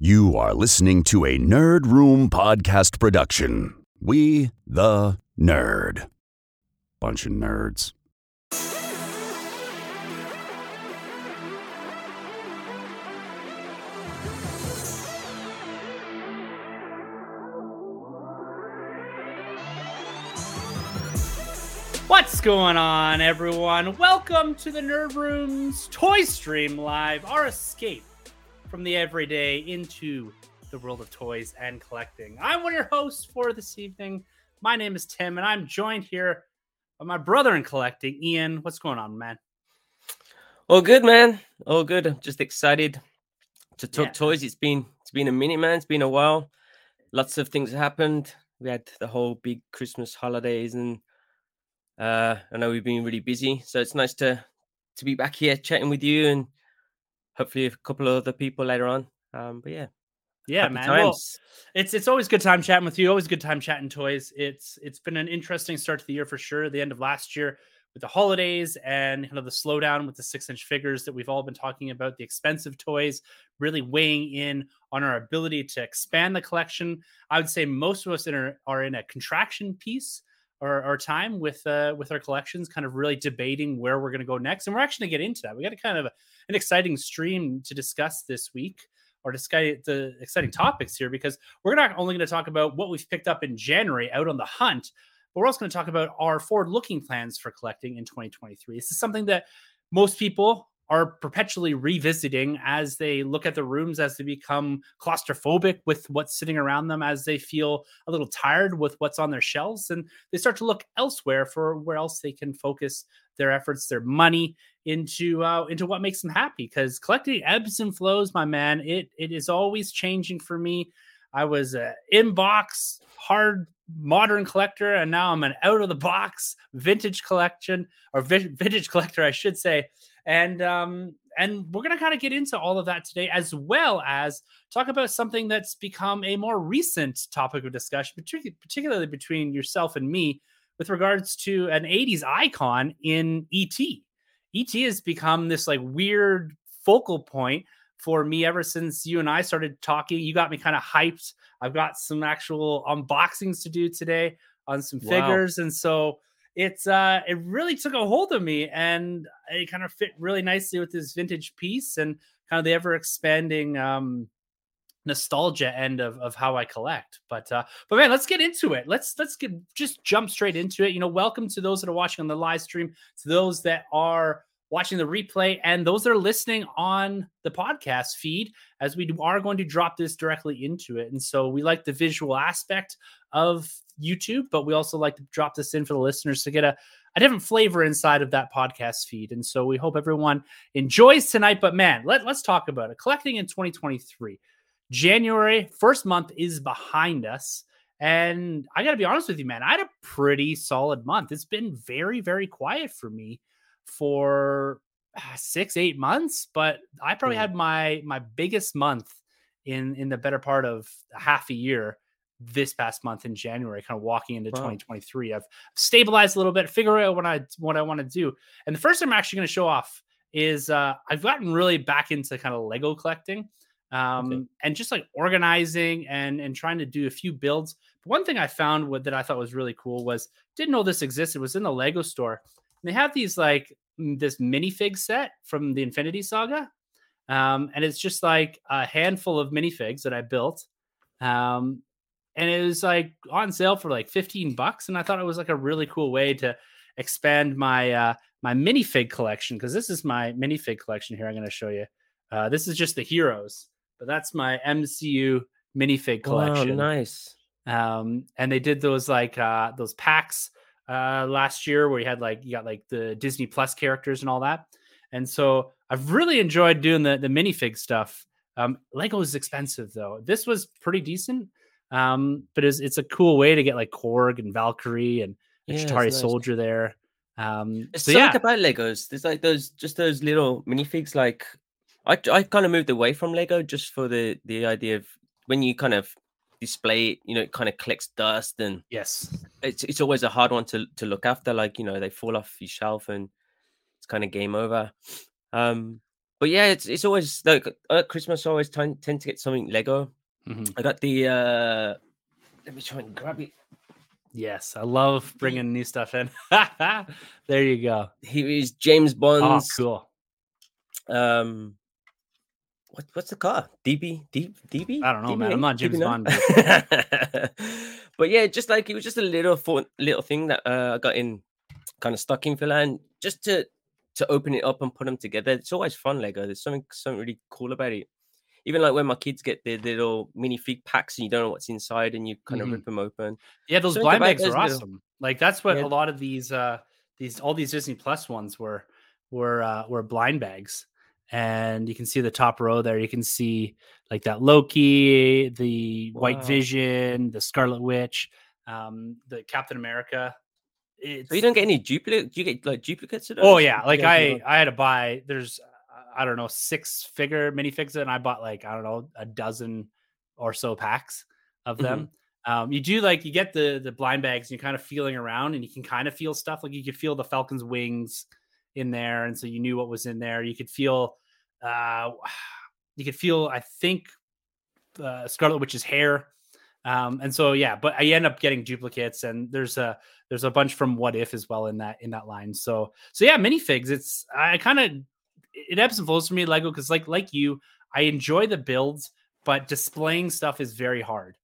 You are listening to a Nerd Room podcast production. We, the nerd. Bunch of nerds. What's going on, everyone? Welcome to the Nerd Room's Toy Stream Live, our escape from the everyday into the world of toys and collecting. I'm one of your hosts for this evening. My name is Tim, and I'm joined here by my brother in collecting, Ian. What's going on, man? All good, man. All good. I'm just excited to talk Yeah. toys. It's been it's been a minute, man. It's been a while. Lots of things happened. We had the whole big Christmas holidays, and uh, I know we've been really busy. So it's nice to to be back here chatting with you, and hopefully a couple of other people later on. Um, but yeah, Yeah, happy man. Well, it's it's always good time chatting with you. Always good time chatting toys. It's it's been an interesting start to the year for sure. The end of last year with the holidays and kind of the slowdown with the six inch figures that we've all been talking about. The expensive toys really weighing in on our ability to expand the collection. I would say most of us in are, are in a contraction piece or, or time with uh, with our collections, kind of really debating where we're going to go next. And we're actually going to get into that. We got to kind of an exciting stream to discuss this week or discuss the exciting topics here because we're not only going to talk about what we've picked up in January out on the hunt, but we're also going to talk about our forward looking plans for collecting in 2023. This is something that most people are perpetually revisiting as they look at the rooms, as they become claustrophobic with what's sitting around them, as they feel a little tired with what's on their shelves, and they start to look elsewhere for where else they can focus their efforts, their money into uh, into what makes them happy. Because collecting ebbs and flows, my man. It it is always changing for me. I was a inbox hard modern collector, and now I'm an out of the box vintage collection or vi- vintage collector, I should say. And um, and we're gonna kind of get into all of that today, as well as talk about something that's become a more recent topic of discussion, partic- particularly between yourself and me, with regards to an 80s icon in ET. ET has become this like weird focal point for me ever since you and I started talking. You got me kind of hyped. I've got some actual unboxings to do today on some Wow. figures, and so it's uh it really took a hold of me, and it kind of fit really nicely with this vintage piece and kind of the ever expanding um nostalgia end of, of how I collect. But uh but man, let's get into it. Let's let's get just jump straight into it. You know, welcome to those that are watching on the live stream, to those that are watching the replay, and those that are listening on the podcast feed, as we are going to drop this directly into it. And so we like the visual aspect of YouTube, but we also like to drop this in for the listeners to get a, a different flavor inside of that podcast feed. And so we hope everyone enjoys tonight. But man, let, let's talk about it. Collecting in 2023. January, first month is behind us. And I got to be honest with you, man, I had a pretty solid month. It's been very, very quiet for me for ah, six, eight months, but I probably Hmm. had my my biggest month in in the better part of half a year this past month in January, kind of walking into Wow. 2023. I've stabilized a little bit, figure out what I what I want to do. And the first thing I'm actually going to show off is uh, I've gotten really back into kind of Lego collecting um, and just like organizing and and trying to do a few builds. But one thing I found with, that I thought was really cool was didn't know this existed was in the Lego store. And they have these like this minifig set from the Infinity Saga, um, and it's just like a handful of minifigs that I built. Um, and it was like on sale for like 15 bucks. And I thought it was like a really cool way to expand my uh my minifig collection because this is my minifig collection here. I'm gonna show you. Uh this is just the heroes, but that's my MCU minifig collection. Wow, nice. Um, and they did those like uh those packs uh last year where you had like you got like the Disney Plus characters and all that. And so I've really enjoyed doing the the minifig stuff. Um, Lego is expensive though. This was pretty decent. Um, but it's it's a cool way to get like Korg and Valkyrie and Yeah, Chitauri nice. soldier there. Um, It's so something yeah, about Legos. There's like those just those little minifigs. Like I I kind of moved away from Lego just for the the idea of when you kind of display it, you know, it kind of collects dust and yes, it's it's always a hard one to to look after. Like you know, they fall off your shelf and it's kind of game over. Um, but yeah, it's it's always like at Christmas. I always tend, tend to get something Lego. Mhm. I got the. uh Let me try and grab it. Yes, I love bringing new stuff in. there you go. Here is James Oh, cool. Um, what what's the car? DB D, DB? I don't know, man. I'm DB8? not James DB9? but yeah, just like it was just a little fun, little thing that uh, I got in, kind of stuck in Villa, and just to to open it up and put them together. It's always fun, Lego. There's something something really cool about it. Even like when my kids get their little minifig packs and you don't know what's inside and you kind Mhm. of rip them open. Yeah, those Something blind bags are little- awesome. Like that's what Yeah. a lot of these uh these all these Disney Plus ones were were uh were blind bags. And you can see the top row there. You can see like that Loki, the White Vision, the Scarlet Witch, um, the Captain America. It's, So you don't get any duplicate. Do you get like duplicates of those? Oh yeah, like I I had to buy. There's I don't know six figure minifigs, and I bought like I don't know a dozen or so packs of Mm-hmm. them. Um, you do like you get the the blind bags, and you're kind of feeling around, and you can kind of feel stuff. Like you could feel the Falcon's wings in there, and so you knew what was in there. You could feel, uh, you could feel. I think uh, Scarlet Witch's hair. Um, and so yeah, but I end up getting duplicates, and there's a there's a bunch from What If as well in that in that line. So so yeah, minifigs. It's I kind of it ebbs and flows for me, Lego, because like like you, I enjoy the builds, but displaying stuff is very hard.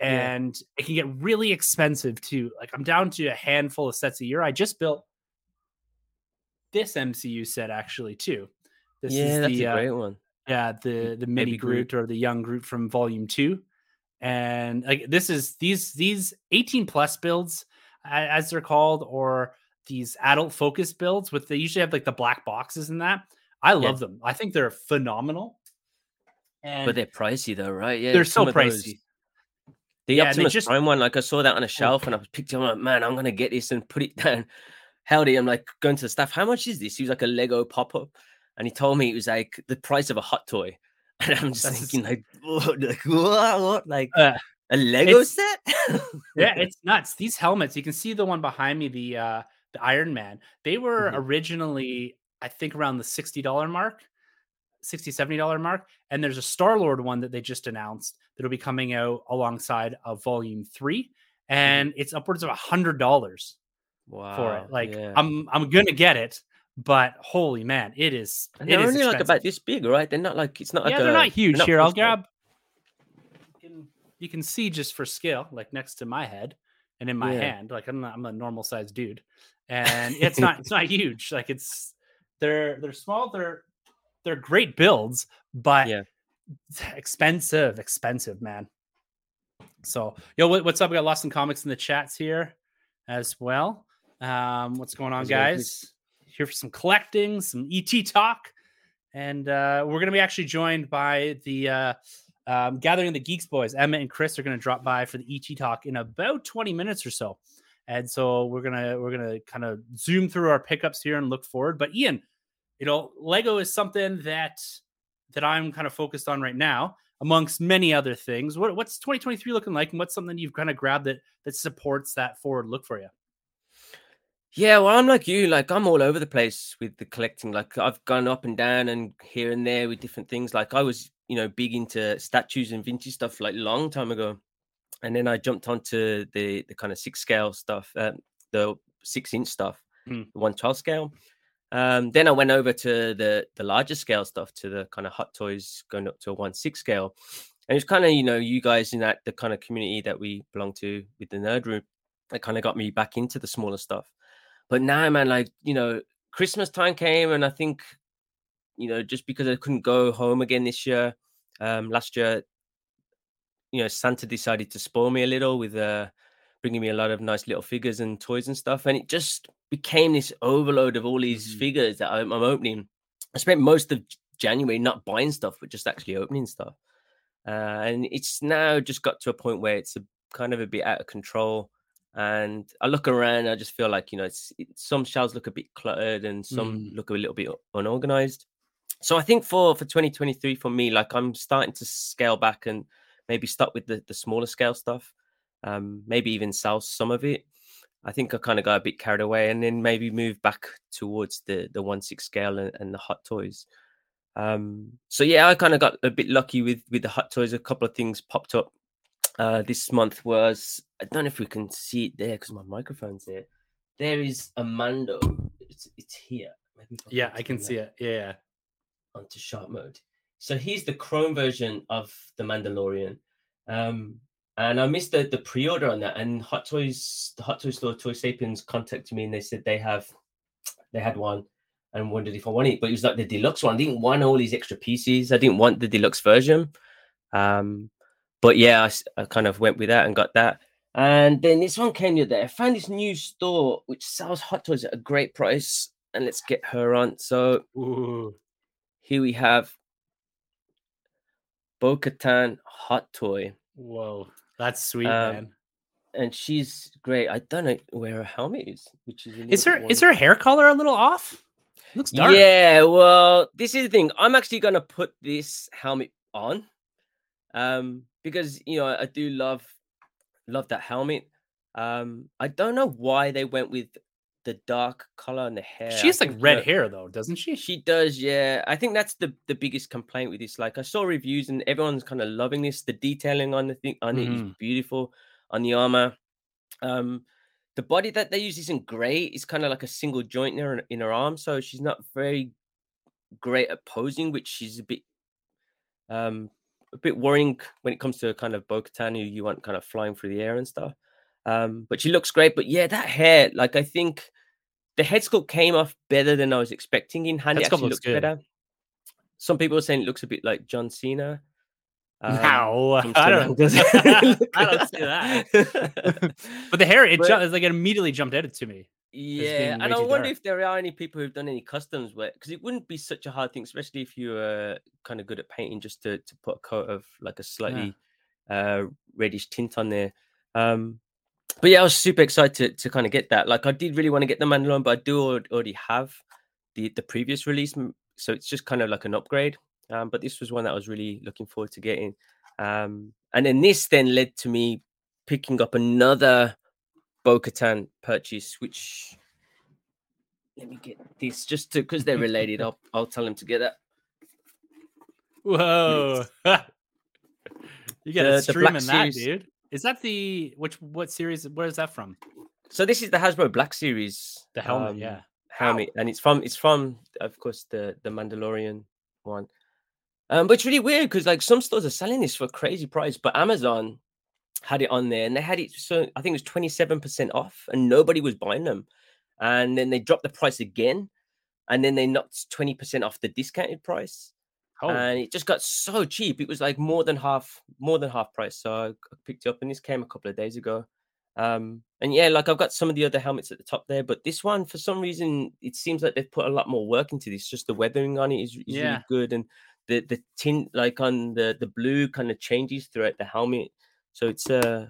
Yeah. And it can get really expensive too. Like I'm down to a handful of sets a year. I just built this MCU set actually too. This yeah, that's the, a uh, great one. yeah, the the mini Groot. Groot. or the young Groot from Volume Two, and like this is these these eighteen plus builds as they're called, or these adult focus builds with they usually have like the black boxes in that. I love them. I think they're phenomenal. And But they're pricey though, right? Yeah, they're so pricey. The Yeah, Optimus just- Prime one, like I saw that on a shelf and I picked it up. I'm like, man, I'm gonna get this and put it down. Howdy, I'm like going to the staff. How much is this? He was like a Lego pop up, and he told me it was like the price of a hot toy. And I'm just That's- thinking, like, what, like what, what? like Uh, a Lego set? yeah, it's nuts. These helmets, you can see the one behind me, the uh the Iron Man. They were Mhm. originally, I think, around the $60 mark, 60 $70 mark. And there's a Star Lord one that they just announced that'll be coming out alongside of volume three. And it's upwards of a hundred dollars wow, for it. Like yeah. I'm I'm gonna get it, but holy man, it is And they're is only like about this big, right? They're not like it's not like yeah, they're a- not huge. not Here, I'll grab. You can, you can see just for scale, like next to my head and in my Yeah. hand. Like I'm, not, I'm a normal sized dude, and it's not it's not huge. Like it's they're they're small. They're they're great builds, but Yeah. expensive, expensive, man. So, yo, what, what's up? We got Lost in Comics in the chats here as well. Um, what's going on, How's it going, guys? Here for some collecting, some ET talk, and uh, we're gonna be actually joined by the uh, um, Gathering of the Geeks boys. Emma and Chris are gonna drop by for the ET talk in about 20 minutes or so. And so we're gonna we're gonna kind of zoom through our pickups here and look forward. But Ian, you know, Lego is something that that I'm kind of focused on right now, amongst many other things. What, what's 2023 looking like, and what's something you've kind of grabbed that that supports that forward look for you? Yeah, well, I'm like you. Like I'm all over the place with the collecting. Like I've gone up and down and here and there with different things. Like I was, you know, big into statues and vintage stuff like long time ago, and then I jumped onto the the kind of six scale stuff, uh, the six inch stuff, Mm. the one twelve scale. Um, then I went over to the the larger scale stuff, to the kind of hot toys going up to a one six scale, and it's kind of you know you guys in that the kind of community that we belong to with the nerd room that kind of got me back into the smaller stuff. But now, man, like you know, Christmas time came, and I think, you know, just because I couldn't go home again this year, um, last year, you know, Santa decided to spoil me a little with uh, bringing me a lot of nice little figures and toys and stuff, and it just became this overload of all these Mhm. figures that I'm, I'm opening. I spent most of January not buying stuff, but just actually opening stuff, uh, and it's now just got to a point where it's a kind of a bit out of control and I look around, I just feel like you know, it's, it, some shelves look a bit cluttered and some Mm. look a little bit unorganized. So I think for for 2023 for me, like I'm starting to scale back and maybe start with the the smaller scale stuff, um, maybe even sell some of it. I think I kind of got a bit carried away, and then maybe move back towards the the one six scale and, and the hot toys. Um, so yeah, I kind of got a bit lucky with with the hot toys. A couple of things popped up uh, this month. Was I don't know if we can see it there because my microphone's there. There is a Mando. It's it's here. Maybe yeah, I can see it. Yeah. Onto sharp mode. So here's the Chrome version of the Mandalorian. Um, and I missed the, the pre-order on that. And Hot Toys, the Hot Toys store, Toy Sapiens contacted me and they said they have, they had one, and wondered if I wanted it. But it was like the deluxe one. I didn't want all these extra pieces. I didn't want the deluxe version. Um, but yeah, I, I kind of went with that and got that. And then this one came the other day. I found this new store which sells hot toys at a great price. And let's get her on. So Ooh. here we have Bo Katan hot toy. Whoa, that's sweet, um, man. And she's great. I don't know where her helmet is, which is is her is her hair color a little off? looks dark. Yeah, well, this is the thing. I'm actually gonna put this helmet on, um, because you know I do love love that helmet. Um, I don't know why they went with the dark color on the hair. She has like red hair though, doesn't she? She does, yeah. I think that's the the biggest complaint with this. Like I saw reviews and everyone's kind of loving this. The detailing on the thing on mm. it is mm-hmm. beautiful on the armor. Um, the body that they use isn't great. It's kind of like a single joint in her, in her arm, so she's not very great at posing, which she's a bit um a bit worrying when it comes to a kind of Bo-Katan, who you want kind of flying through the air and stuff. Um, but she looks great. But yeah, that hair, like I think the head sculpt came off better than I was expecting. In hand, it actually looks, looks better. Some people are saying it looks a bit like John Cena. Um, no, I don't. I don't see that. but the hair, it but, ju- like it immediately jumped out to me. Yeah, and I wonder if there are any people who've done any customs where because it wouldn't be such a hard thing, especially if you are kind of good at painting, just to to put a coat of like a slightly yeah. uh reddish tint on there. Um, but yeah, I was super excited to, to kind of get that. Like, I did really want to get the Mandalorian, but I do already have the the previous release, so it's just kind of like an upgrade. Um, but this was one that I was really looking forward to getting. Um, and then this then led to me picking up another Bo Katan purchase, which let me get this just to because they're related. I'll I'll tell them to get that. Whoa! you get a stream in that, dude. Is that the which what series? Where is that from? So this is the Hasbro Black Series. The helmet, um, yeah. Helmet, wow. and it's from it's from of course the the Mandalorian one. Um, but it's really weird because like some stores are selling this for a crazy price, but Amazon had it on there and they had it so I think it was 27% off and nobody was buying them. And then they dropped the price again and then they knocked 20% off the discounted price. Oh. And it just got so cheap. It was like more than half, more than half price. So I picked it up and this came a couple of days ago. Um, and yeah, like I've got some of the other helmets at the top there, but this one, for some reason, it seems like they've put a lot more work into this. Just the weathering on it is, is yeah. really good. And the the tint like on the the blue kind of changes throughout the helmet. So it's uh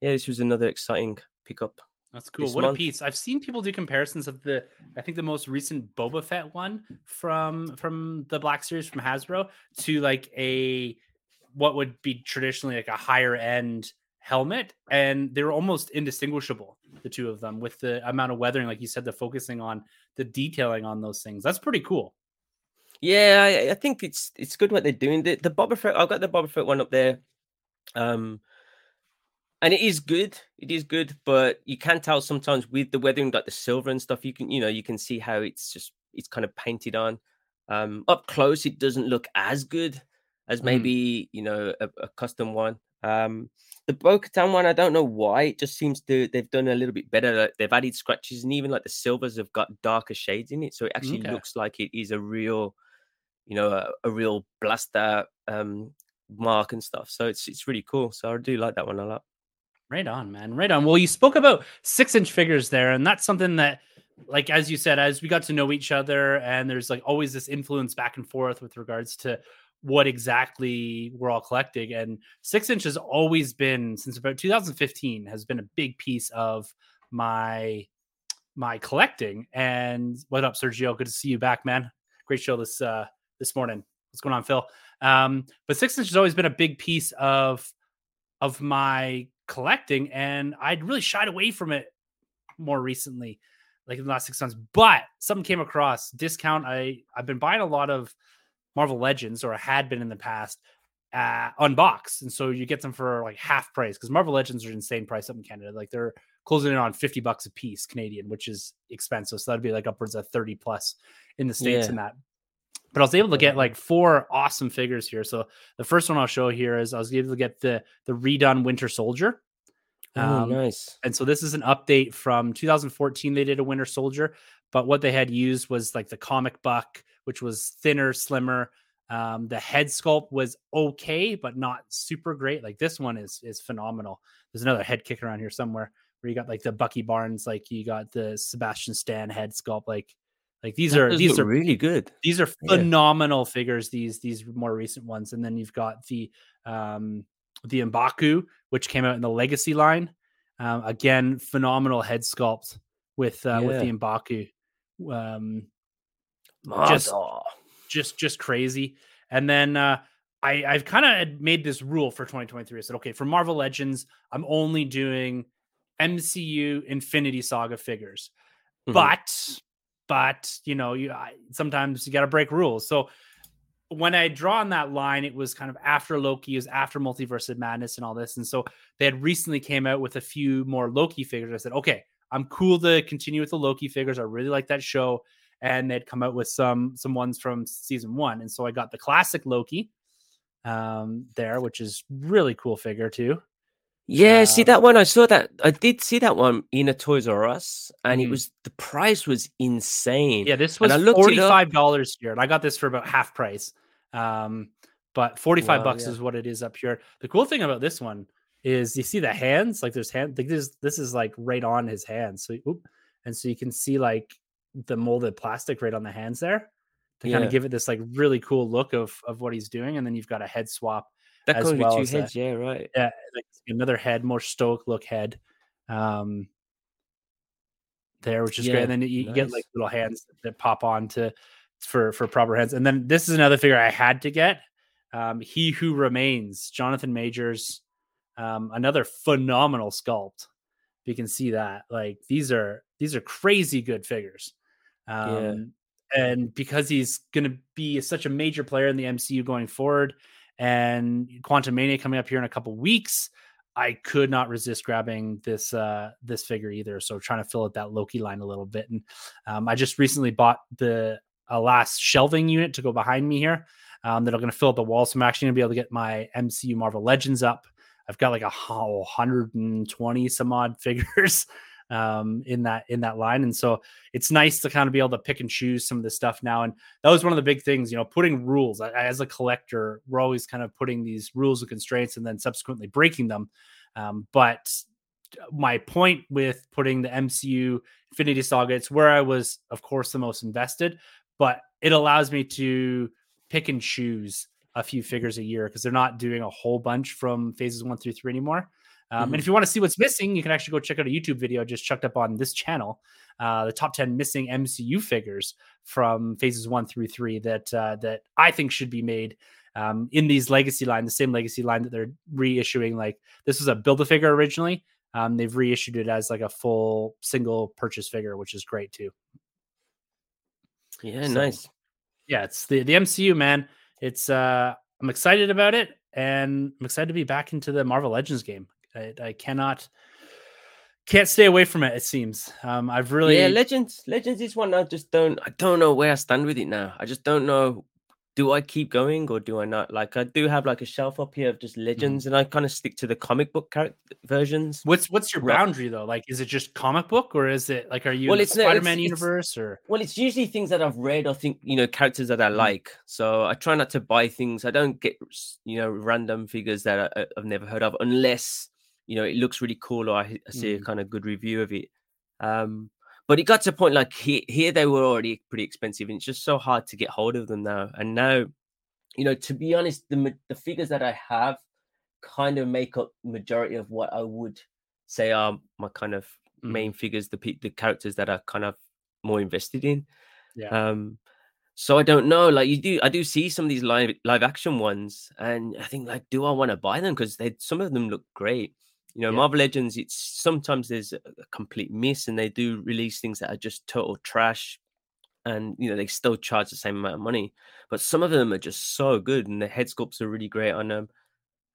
yeah, this was another exciting pickup. That's cool. What month. a piece! I've seen people do comparisons of the. I think the most recent Boba Fett one from from the Black Series from Hasbro to like a what would be traditionally like a higher end helmet, and they're almost indistinguishable. The two of them with the amount of weathering, like you said, the focusing on the detailing on those things. That's pretty cool. Yeah, I, I, think it's it's good what they're doing. The, the Boba Fett, I've got the Boba Fett one up there, um, and it is good. It is good, but you can tell sometimes with the weathering, like the silver and stuff, you can you know you can see how it's just it's kind of painted on. Um, up close, it doesn't look as good as mm. maybe mm. you know a, a, custom one. Um, the Bo-Katan one, I don't know why. It just seems to they've done a little bit better. Like they've added scratches, and even like the silvers have got darker shades in it, so it actually okay. looks like it is a real you know, a, a real blaster um, mark and stuff. So it's it's really cool. So I do like that one a lot. Right on, man. Right on. Well, you spoke about six inch figures there, and that's something that, like as you said, as we got to know each other, and there's like always this influence back and forth with regards to what exactly we're all collecting. And six inch has always been since about 2015 has been a big piece of my my collecting. And what up, Sergio? Good to see you back, man. Great show this uh this morning. What's going on, Phil? Um, but six inch has always been a big piece of of my collecting, and I'd really shied away from it more recently, like in the last six months. But something came across discount. I I've been buying a lot of Marvel Legends or had been in the past uh, unboxed, and so you get them for like half price because Marvel Legends are insane price up in Canada. Like they're closing in on fifty bucks a piece Canadian, which is expensive. So that'd be like upwards of thirty plus in the states Yeah. in that. But I was able to get like four awesome figures here. So the first one I'll show here is I was able to get the the redone Winter Soldier. Oh, Um, nice. and so this is an update from 2014. They did a Winter Soldier, but what they had used was like the comic buck, which was thinner, slimmer. Um, the head sculpt was okay, but not super great. Like this one is is phenomenal. There's another head kick around here somewhere where you got like the Bucky Barnes, like you got the Sebastian Stan head sculpt. Like like these That are these are really good. these are Yeah. phenomenal figures. These these more recent ones, and then you've got the um the Mbaku, which came out in the Legacy line. Um, again, phenomenal head sculpt with uh, with the Yeah. Mbaku. Um, Just- just just crazy. And then uh, I I've kind of made this rule for 2023. I said, okay, for Marvel Legends, I'm only doing MCU Infinity Saga figures. Mhm. But but you know, you I, sometimes you got to break rules. So when I draw on that line, it was kind of after Loki, it was after Multiverse of Madness and all this. And so they had recently came out with a few more Loki figures. I said, okay, I'm cool to continue with the Loki figures. I really like that show. And they'd come out with some some ones from season one. And so I got the classic Loki um there, which is really cool figure too. Yeah, see Um, that one. I saw that. I did see that one in a Toys R Us, and it was the price was insane. Yeah, this was I looked it up. forty five dollars here, and I got this for about half price. Um, but forty five Wow, bucks yeah. is what it is up here. The cool thing about this one is you see the hands, like there's hand, like this this is like right on his hands. So, oop, and so you can see like the molded plastic right on the hands there to kind of give it this like really cool look of of what he's doing. And then you've got a head swap that as comes well with two heads. Yeah, right. yeah, like another head, more stoic look head. Um there, which is great. And then you, you get like little hands that pop on to for for proper hands. And then this is another figure I had to get. Um, he who remains, Jonathan Majors, um, another phenomenal sculpt. If you can see that. Like these are these are crazy good figures. Um and because he's gonna be such a major player in the MCU going forward, and Quantumania coming up here in a couple weeks, I could not resist grabbing this uh this figure either. So trying to fill out that Loki line a little bit. And um, I just recently bought the a last shelving unit to go behind me here. Um, that are going to fill up the wall. So I'm actually going to be able to get my MCU Marvel Legends up. I've got like a hu- 120 some odd figures um, in that in that line, and so it's nice to kind of be able to pick and choose some of the stuff now. And that was one of the big things, you know, putting rules. As a collector, we're always kind of putting these rules and constraints, and then subsequently breaking them. Um, but my point with putting the MCU Infinity Saga, it's where I was, of course, the most invested, but it allows me to pick and choose a few figures a year because they're not doing a whole bunch from phases one through three anymore. Um, Mhm. And if you want to see what's missing, you can actually go check out a YouTube video just chucked up on this channel, uh, the top ten missing MCU figures from phases one through three that uh, that I think should be made um, in these legacy line, the same legacy line that they're reissuing. Like this was a build a figure originally. Um, they've reissued it as like a full single purchase figure, which is great too. Yeah, So- nice. yeah, it's the the MCU man. It's uh I'm excited about it and I'm excited to be back into the Marvel Legends game. I, I cannot can't stay away from it it seems. Um I've really Yeah, Legends. Legends is one I just don't. I don't know where I stand with it now. I just don't know. Do I keep going or do I not? Like I do have like a shelf up here of just Mm-hmm. Legends, and I kind of stick to the comic book character versions. what's what's your boundary though? Like is it just comic book or is it like are you Well, in it's Spider-Man it's- universe or Well, it's usually things that I've read or think you know characters that I Mhm. like. So I try not to buy things. I don't get you know random figures that I, I've never heard of unless you know it looks really cool or I, I see a Mhm. kind of good review of it. Um, but it got to a point like here, here they were already pretty expensive, and it's just so hard to get hold of them now. And now, you know, to be honest, the the figures that I have kind of make up majority of what I would say are my kind of Mhm. main figures, the the characters that are kind of more invested in. yeah. Um, so I don't know. Like you do, I do see some of these live live action ones, and I think like, do I want to buy them? Because they some of them look great. You know, Yeah. Marvel Legends. It's sometimes there's a, complete miss, and they do release things that are just total trash. and you know they still charge the same amount of money. But some of them are just so good, and the head sculpts are really great on them.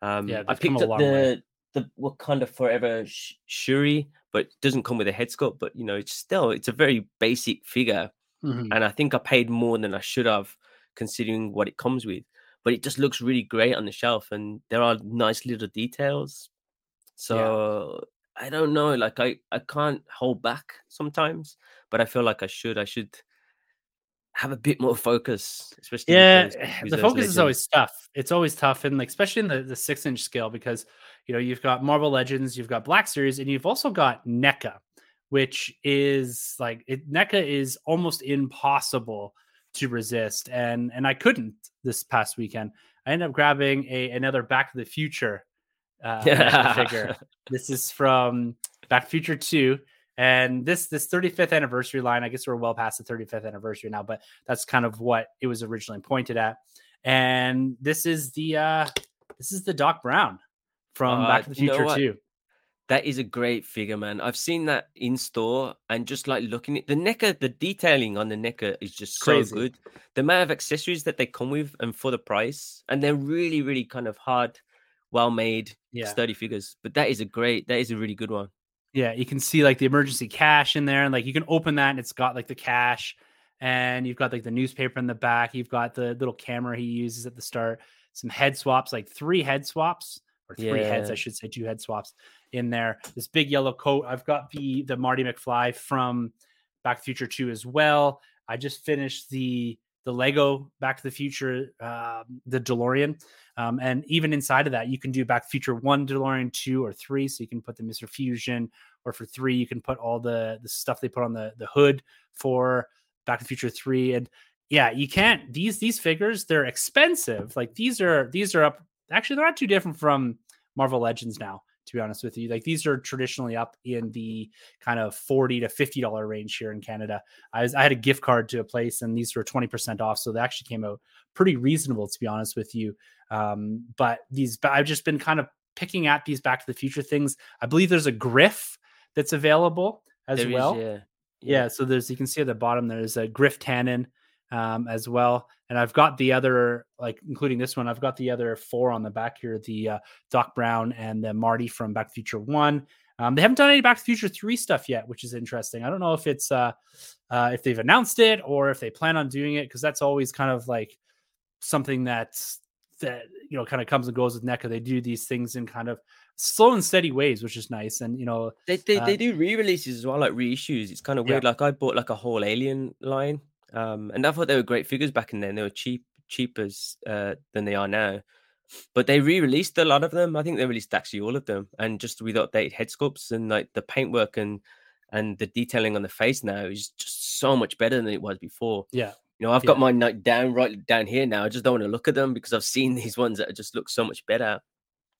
Um, Yeah, I picked up long way. the the Wakanda Forever sh- Shuri, but it doesn't come with a head sculpt. But you know, it's still it's a very basic figure, Mhm. and I think I paid more than I should have, considering what it comes with. But it just looks really great on the shelf, and there are nice little details. So I don't know, like I I can't hold back sometimes, but I feel like I should. I should have a bit more focus, especially Yeah, those- eh, the focus is always tough. It's always tough, and like especially in the, the six inch scale, because you know you've got Marvel Legends, you've got Black Series, and you've also got NECA, which is like it, NECA is almost impossible to resist, and and I couldn't this past weekend. I ended up grabbing a another Back to the Future uh, figure. This is from Back to the Future Two, and this this 35th anniversary line. I guess we're well past the 35th anniversary now, but that's kind of what it was originally pointed at. And this is the uh this is the Doc Brown from Uh, Back to the Future? 2. That is a great figure, man. I've seen that in store and just like looking at the NECA, the detailing on the NECA is just so good. The amount of accessories that they come with and for the price, and they're really, really kind of hard, well made, Yeah. sturdy figures. But that is a great, that is a really good one. Yeah, you can see like the emergency cash in there, and like you can open that and it's got like the cash, and you've got like the newspaper in the back. You've got the little camera he uses at the start, some head swaps, like three head swaps or three heads, I should say, two head swaps in there. This big yellow coat. I've got the the Marty McFly from Back Future 2 as well. I just finished the the Lego Back to the Future, um, the DeLorean. Um, and even inside of that, you can do Back to the Future 1 DeLorean, 2, or 3. So you can put the Mr. Fusion, or for 3, you can put all the, the stuff they put on the, the hood for Back to the Future 3. And yeah, you can't these these figures, they're expensive. Like these are these are up actually they're not too different from Marvel Legends now, to be honest with you. Like these are traditionally up in the kind of 40 to 50 dollar range here in Canada. I was I had a gift card to a place and these were 20% off. So they actually came out pretty reasonable to be honest with you. Um, but these but I've just been kind of picking at these back to the future things. I believe there's a griff that's available as There is, well. yeah. Yeah, so there's you can see at the bottom there's a Griff Tannen um, as well, and I've got the other like including this one. I've got the other four on the back here: the uh, Doc Brown and the Marty from Back to the Future One. Um, they haven't done any Back to the Future Three stuff yet, which is interesting. I don't know if it's uh, uh, if they've announced it or if they plan on doing it because that's always kind of like something that's that you know kind of comes and goes with NECA. They do these things in kind of slow and steady ways, which is nice. And you know, They they, Uh, they do re-releases as well, like reissues. It's kind of Yeah. weird. Like I bought like a whole Alien line, um, and I thought they were great figures back in then. They were cheap, cheaper uh, than they are now. But they re-released a lot of them. I think they released actually all of them, and just with updated head sculpts and like the paintwork and and the detailing on the face now is just so much better than it was before. yeah, You know, I've got Yeah. mine like down right down here now. I just don't want to look at them because I've seen these ones that just look so much better.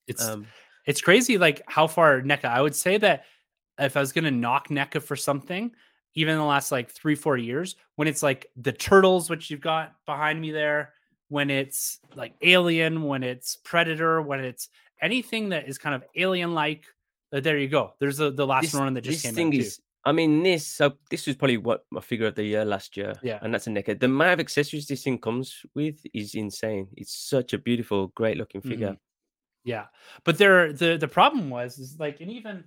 it's Um, it's crazy like how far NECA. I would say that if I was gonna knock NECA for something, even in the last like three, four years, when it's like the turtles, which you've got behind me there, when it's like Alien, when it's Predator, when it's anything that is kind of alien like, there you go. There's the the last this, one that just this came thing out too. is I mean this so this was probably what my figure of the year last year. Yeah. And that's a NECA. The amount of accessories this thing comes with is insane. It's such a beautiful, great looking figure. Mhm. Yeah, but there the the problem was is like and even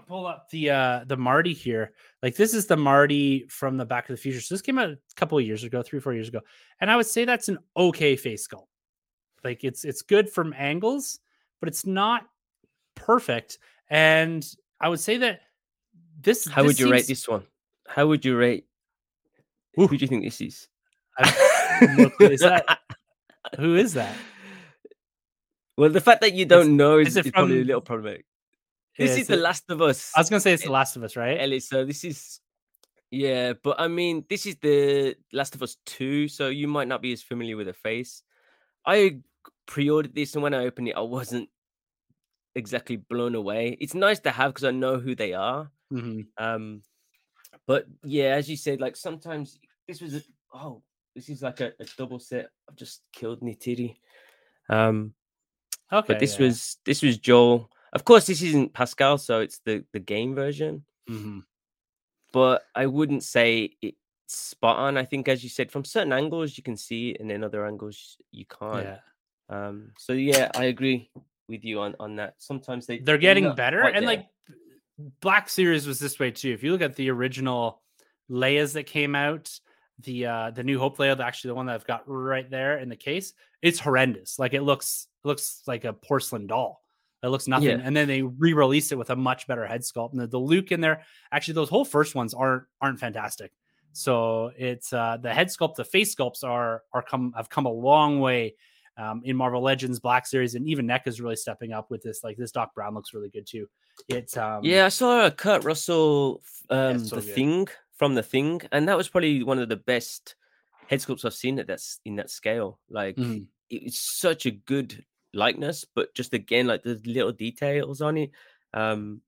I'll pull up the uh the Marty here. Like this is the Marty from the Back of the Future. So this came out a couple of years ago, three four years ago, and I would say that's an okay face sculpt. Like it's it's good from angles, but it's not perfect. And I would say that this. How this would you rate this one? How would you rate Ooh. who do you think this is? Is that- Who is that? Well, the fact that you don't know is, is is probably a little problematic. Yeah, This is The Last of Us. I was gonna say it's The Last of Us, right? Ellie, so this is yeah, but I mean, this is the Last of Us 2, so you might not be as familiar with the face. I pre-ordered this, and when I opened it, I wasn't exactly blown away. It's nice to have because I know who they are. Mhm. Um, but yeah, as you said, like sometimes this was a oh, this is like a, a double set. I've just killed Nitiri. Um, Okay, but this yeah. was this was Joel. Of course, this isn't Pascal, so it's the the game version Mhm. but I wouldn't say it's spot on. I think, as you said, from certain angles you can see it, and then other angles you can't. Yeah. Um, so yeah, I agree with you on on that. Sometimes they they're they're getting better and there. like black series was this way too if you look at the original Leias that came out the uh the new hope Leia actually the one that i've got right there in the case it's horrendous like it looks looks like a porcelain doll it looks nothing Yeah. and then they re-released it with a much better head sculpt and the, the luke in there actually those whole first ones aren't aren't fantastic so it's uh the head sculpt the face sculpts are are come have come a long way um, in Marvel Legends, Black Series, and even NECA is really stepping up with this. Like this Doc Brown looks really good too. It's um yeah, I saw a Kurt Russell um, so the good. thing from the thing, and that was probably one of the best head sculpts I've seen at that's in that scale. Like Mhm. it's such a good likeness, but just again, like the little details on it. Um,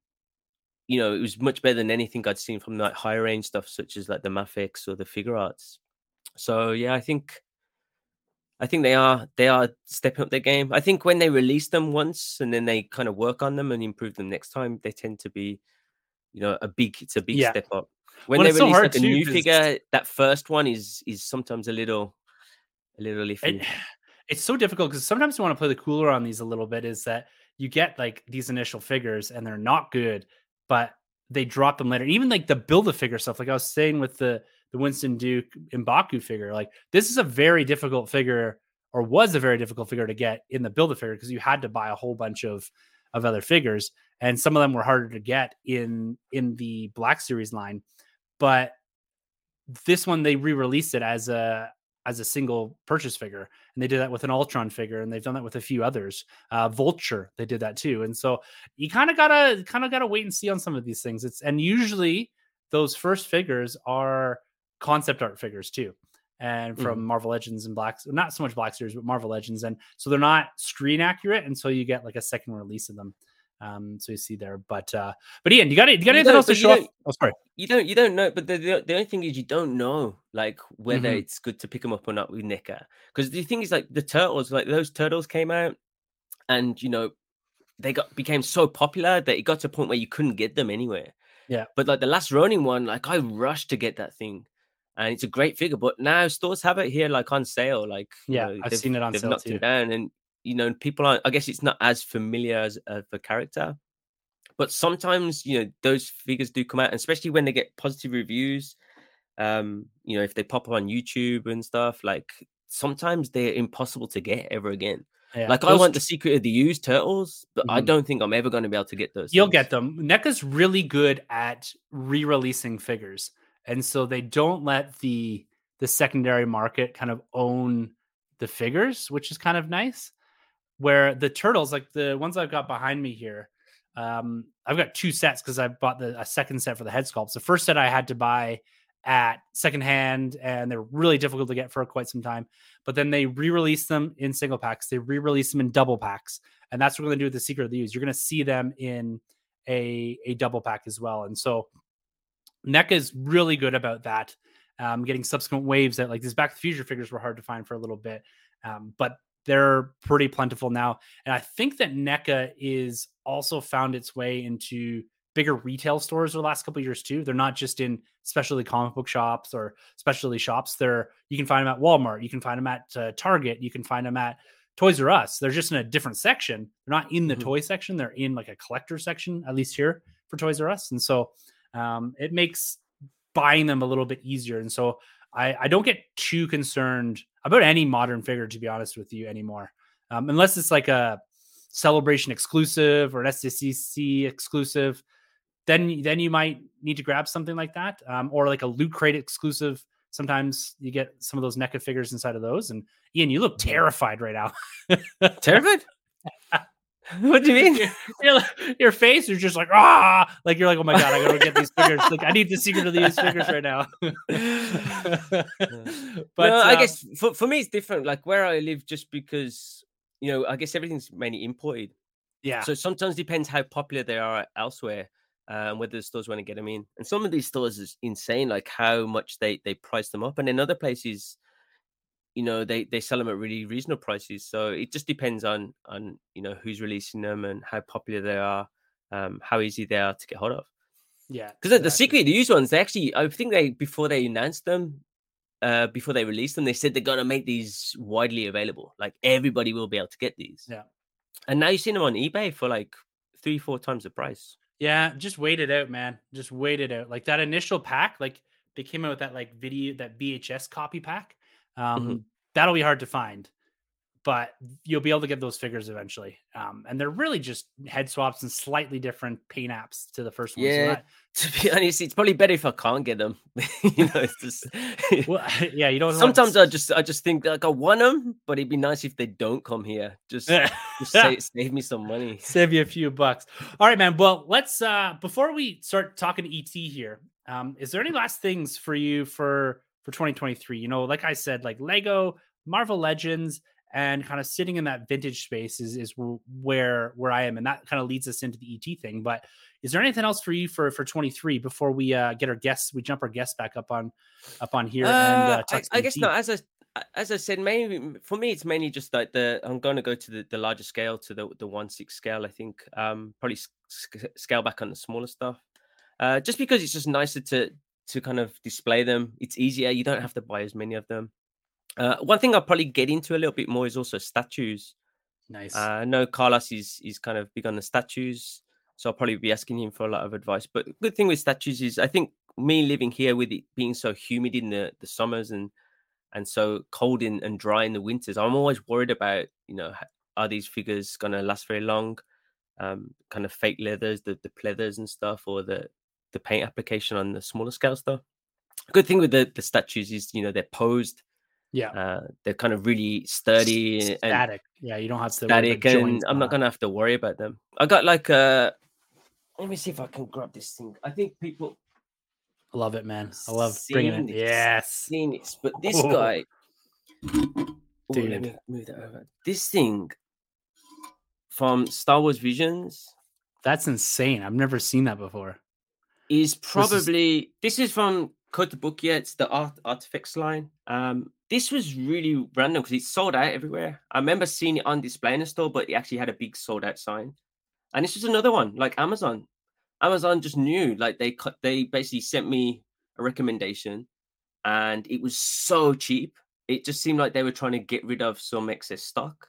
you know, it was much better than anything I'd seen from like higher range stuff, such as like the Mafex or the Figuarts. So yeah, I think I think they are they are stepping up their game. I think when they release them once and then they kind of work on them and improve them next time, they tend to be, you know, a big it's a big Yeah. step up. When Well, they so release hard like a too, new 'cause- figure, that first one is is sometimes a little a little iffy. it, it's so difficult because sometimes you want to play the cooler on these a little bit. Is that you get like these initial figures and they're not good, but they drop them later. Even like the build a figure stuff, like I was saying with the the Winston Duke Mbaku figure, like this is a very difficult figure or was a very difficult figure to get in the build a figure because you had to buy a whole bunch of of other figures and some of them were harder to get in in the Black Series line, but this one they re-released it as a as a single purchase figure and they did that with an ultron figure and they've done that with a few others. Uh vulture they did that too and so you kind of gotta kind of gotta wait and see on some of these things. It's and usually those first figures are concept art figures too and from marvel legends and black not so much black series but marvel legends and so they're not screen accurate until you get like a second release of them um so you see there but uh but ian you got it you got You anything else to show off oh sorry You don't you don't know, but the the, the only thing is you don't know like whether Mhm. it's good to pick them up or not with NECA. Because the thing is like the turtles, like those turtles came out and you know they got became so popular that it got to a point where you couldn't get them anywhere. Yeah. But like the last Ronin one, like I rushed to get that thing. And it's a great figure, but now stores have it here like on sale. Like you Yeah, know, I've seen it on they've sale knocked too. it down, and you know people aren't. I guess it's not as familiar as uh, the character, but sometimes you know those figures do come out, and especially when they get positive reviews. Um, you know, if they pop up on YouTube and stuff, like sometimes they're impossible to get ever again. Yeah, Like I want the Secret of the Ooze turtles, but I Mhm. don't think I'm ever going to be able to get those. You'll things. get them. NECA's really good at re-releasing figures, and so they don't let the the secondary market kind of own the figures, which is kind of nice. Where the turtles, like the ones I've got behind me here, um, I've got two sets because I bought the a second set for the head sculpts. The first set I had to buy at secondhand, and they're really difficult to get for quite some time. But then they re-release them in single packs. They re-release them in double packs, and that's what we're going to do with the Secret of the Ooze. You're going to see them in a a double pack as well. And so NECA is really good about that. Um, getting subsequent waves that like these Back to the Future figures were hard to find for a little bit, um, but they're pretty plentiful now. And I think that NECA is also found its way into bigger retail stores over the last couple of years too. They're not just in specialty comic book shops or specialty shops. They're you can find them at Walmart, you can find them at uh, Target, you can find them at Toys R Us. They're just in a different section. They're not in the Mhm. toy section. They're in like a collector section, at least here for Toys R Us. And so um, it makes buying them a little bit easier. And so I, I don't get too concerned about any modern figure, to be honest with you, anymore, um, unless it's like a celebration exclusive or an SDCC exclusive. Then, then you might need to grab something like that, um, or like a loot crate exclusive. Sometimes you get some of those NECA figures inside of those. And Ian, you look terrified right now. Terrified? what do you mean? your, your face is just like ah, like you're like, oh my god, I gotta get these figures. Like I need the secret of these figures right now. but no, I um, guess for, for me it's different. Like where I live, just because you know, I guess everything's mainly imported. yeah, So it sometimes depends how popular they are elsewhere, um, whether the stores want to get them in. And some of these stores is insane, like how much they they price them up, and in other places, you know, they they sell them at really reasonable prices. So it just depends on on you know who's releasing them and how popular they are, um, how easy they are to get hold of. Yeah, Because the, the exactly. secret use ones, they actually, I think they before they announced them, uh, before they released them, they said they're gonna make these widely available. Like everybody will be able to get these. Yeah. And now you've seen them on eBay for like three, four times the price. Yeah, just wait it out, man. Just wait it out. Like that initial pack, like they came out with that like video, that VHS copy pack. Um, Mhm. that'll be hard to find, but you'll be able to get those figures eventually. Um, and they're really just head swaps and slightly different paint apps to the first one. So Yeah. To be honest, it's probably better if I can't get them. you know, it's just well, yeah, you don't. want- sometimes I just I just think like I want them, but it'd be nice if they don't come here. Just, just save, save me some money. save you a few bucks. All right, man. Well, let's uh before we start talking ET here, um, is there any last things for you for for 2023? You know, like I said, like Lego, Marvel Legends, and kind of sitting in that vintage space is is where where I am, and that kind of leads us into the ET thing. But is there anything else for you for for 23 before we uh get our guests? We jump our guests back up on up on here and Uh, uh, I, I guess not. As I as I said, mainly for me, it's mainly just like the I'm going to go to the, the larger scale, to the the one six scale. I think um probably sc- scale back on the smaller stuff, uh, just because it's just nicer to to kind of display them. It's easier. You don't have to buy as many of them. Uh, one thing I'll probably get into a little bit more is also statues. Nice. Uh, I know Carlos is is kind of big on the statues, so I'll probably be asking him for a lot of advice. But good thing with statues is I think me living here with it being so humid in the the summers and and so cold in, and dry in the winters, I'm always worried about you know are these figures gonna last very long? Um, kind of fake leathers, the the pleathers and stuff, or the the paint application on the smaller scale stuff. Good thing with the the statues is you know they're posed, yeah. uh, they're kind of really sturdy and Static. Yeah, you don't have to. worry about static and I'm not gonna have to worry about them. I got like a let me see if I can grab this thing. I think people I love it, man. I love bringing it. this, Yes. seen this, but this Oh. guy Oh, let Dude. me move that over. This thing from Star Wars Visions That's insane. I've never seen that before. Is is- probably this is from Kotobukiya. It's the art artifacts line. Um, this was really random because it's sold out everywhere. I remember seeing it on display in a store, but it actually had a big sold out sign. And this was another one, like Amazon. Amazon just knew, like they cut, they basically sent me a recommendation, and it was so cheap. It just seemed like they were trying to get rid of some excess stock.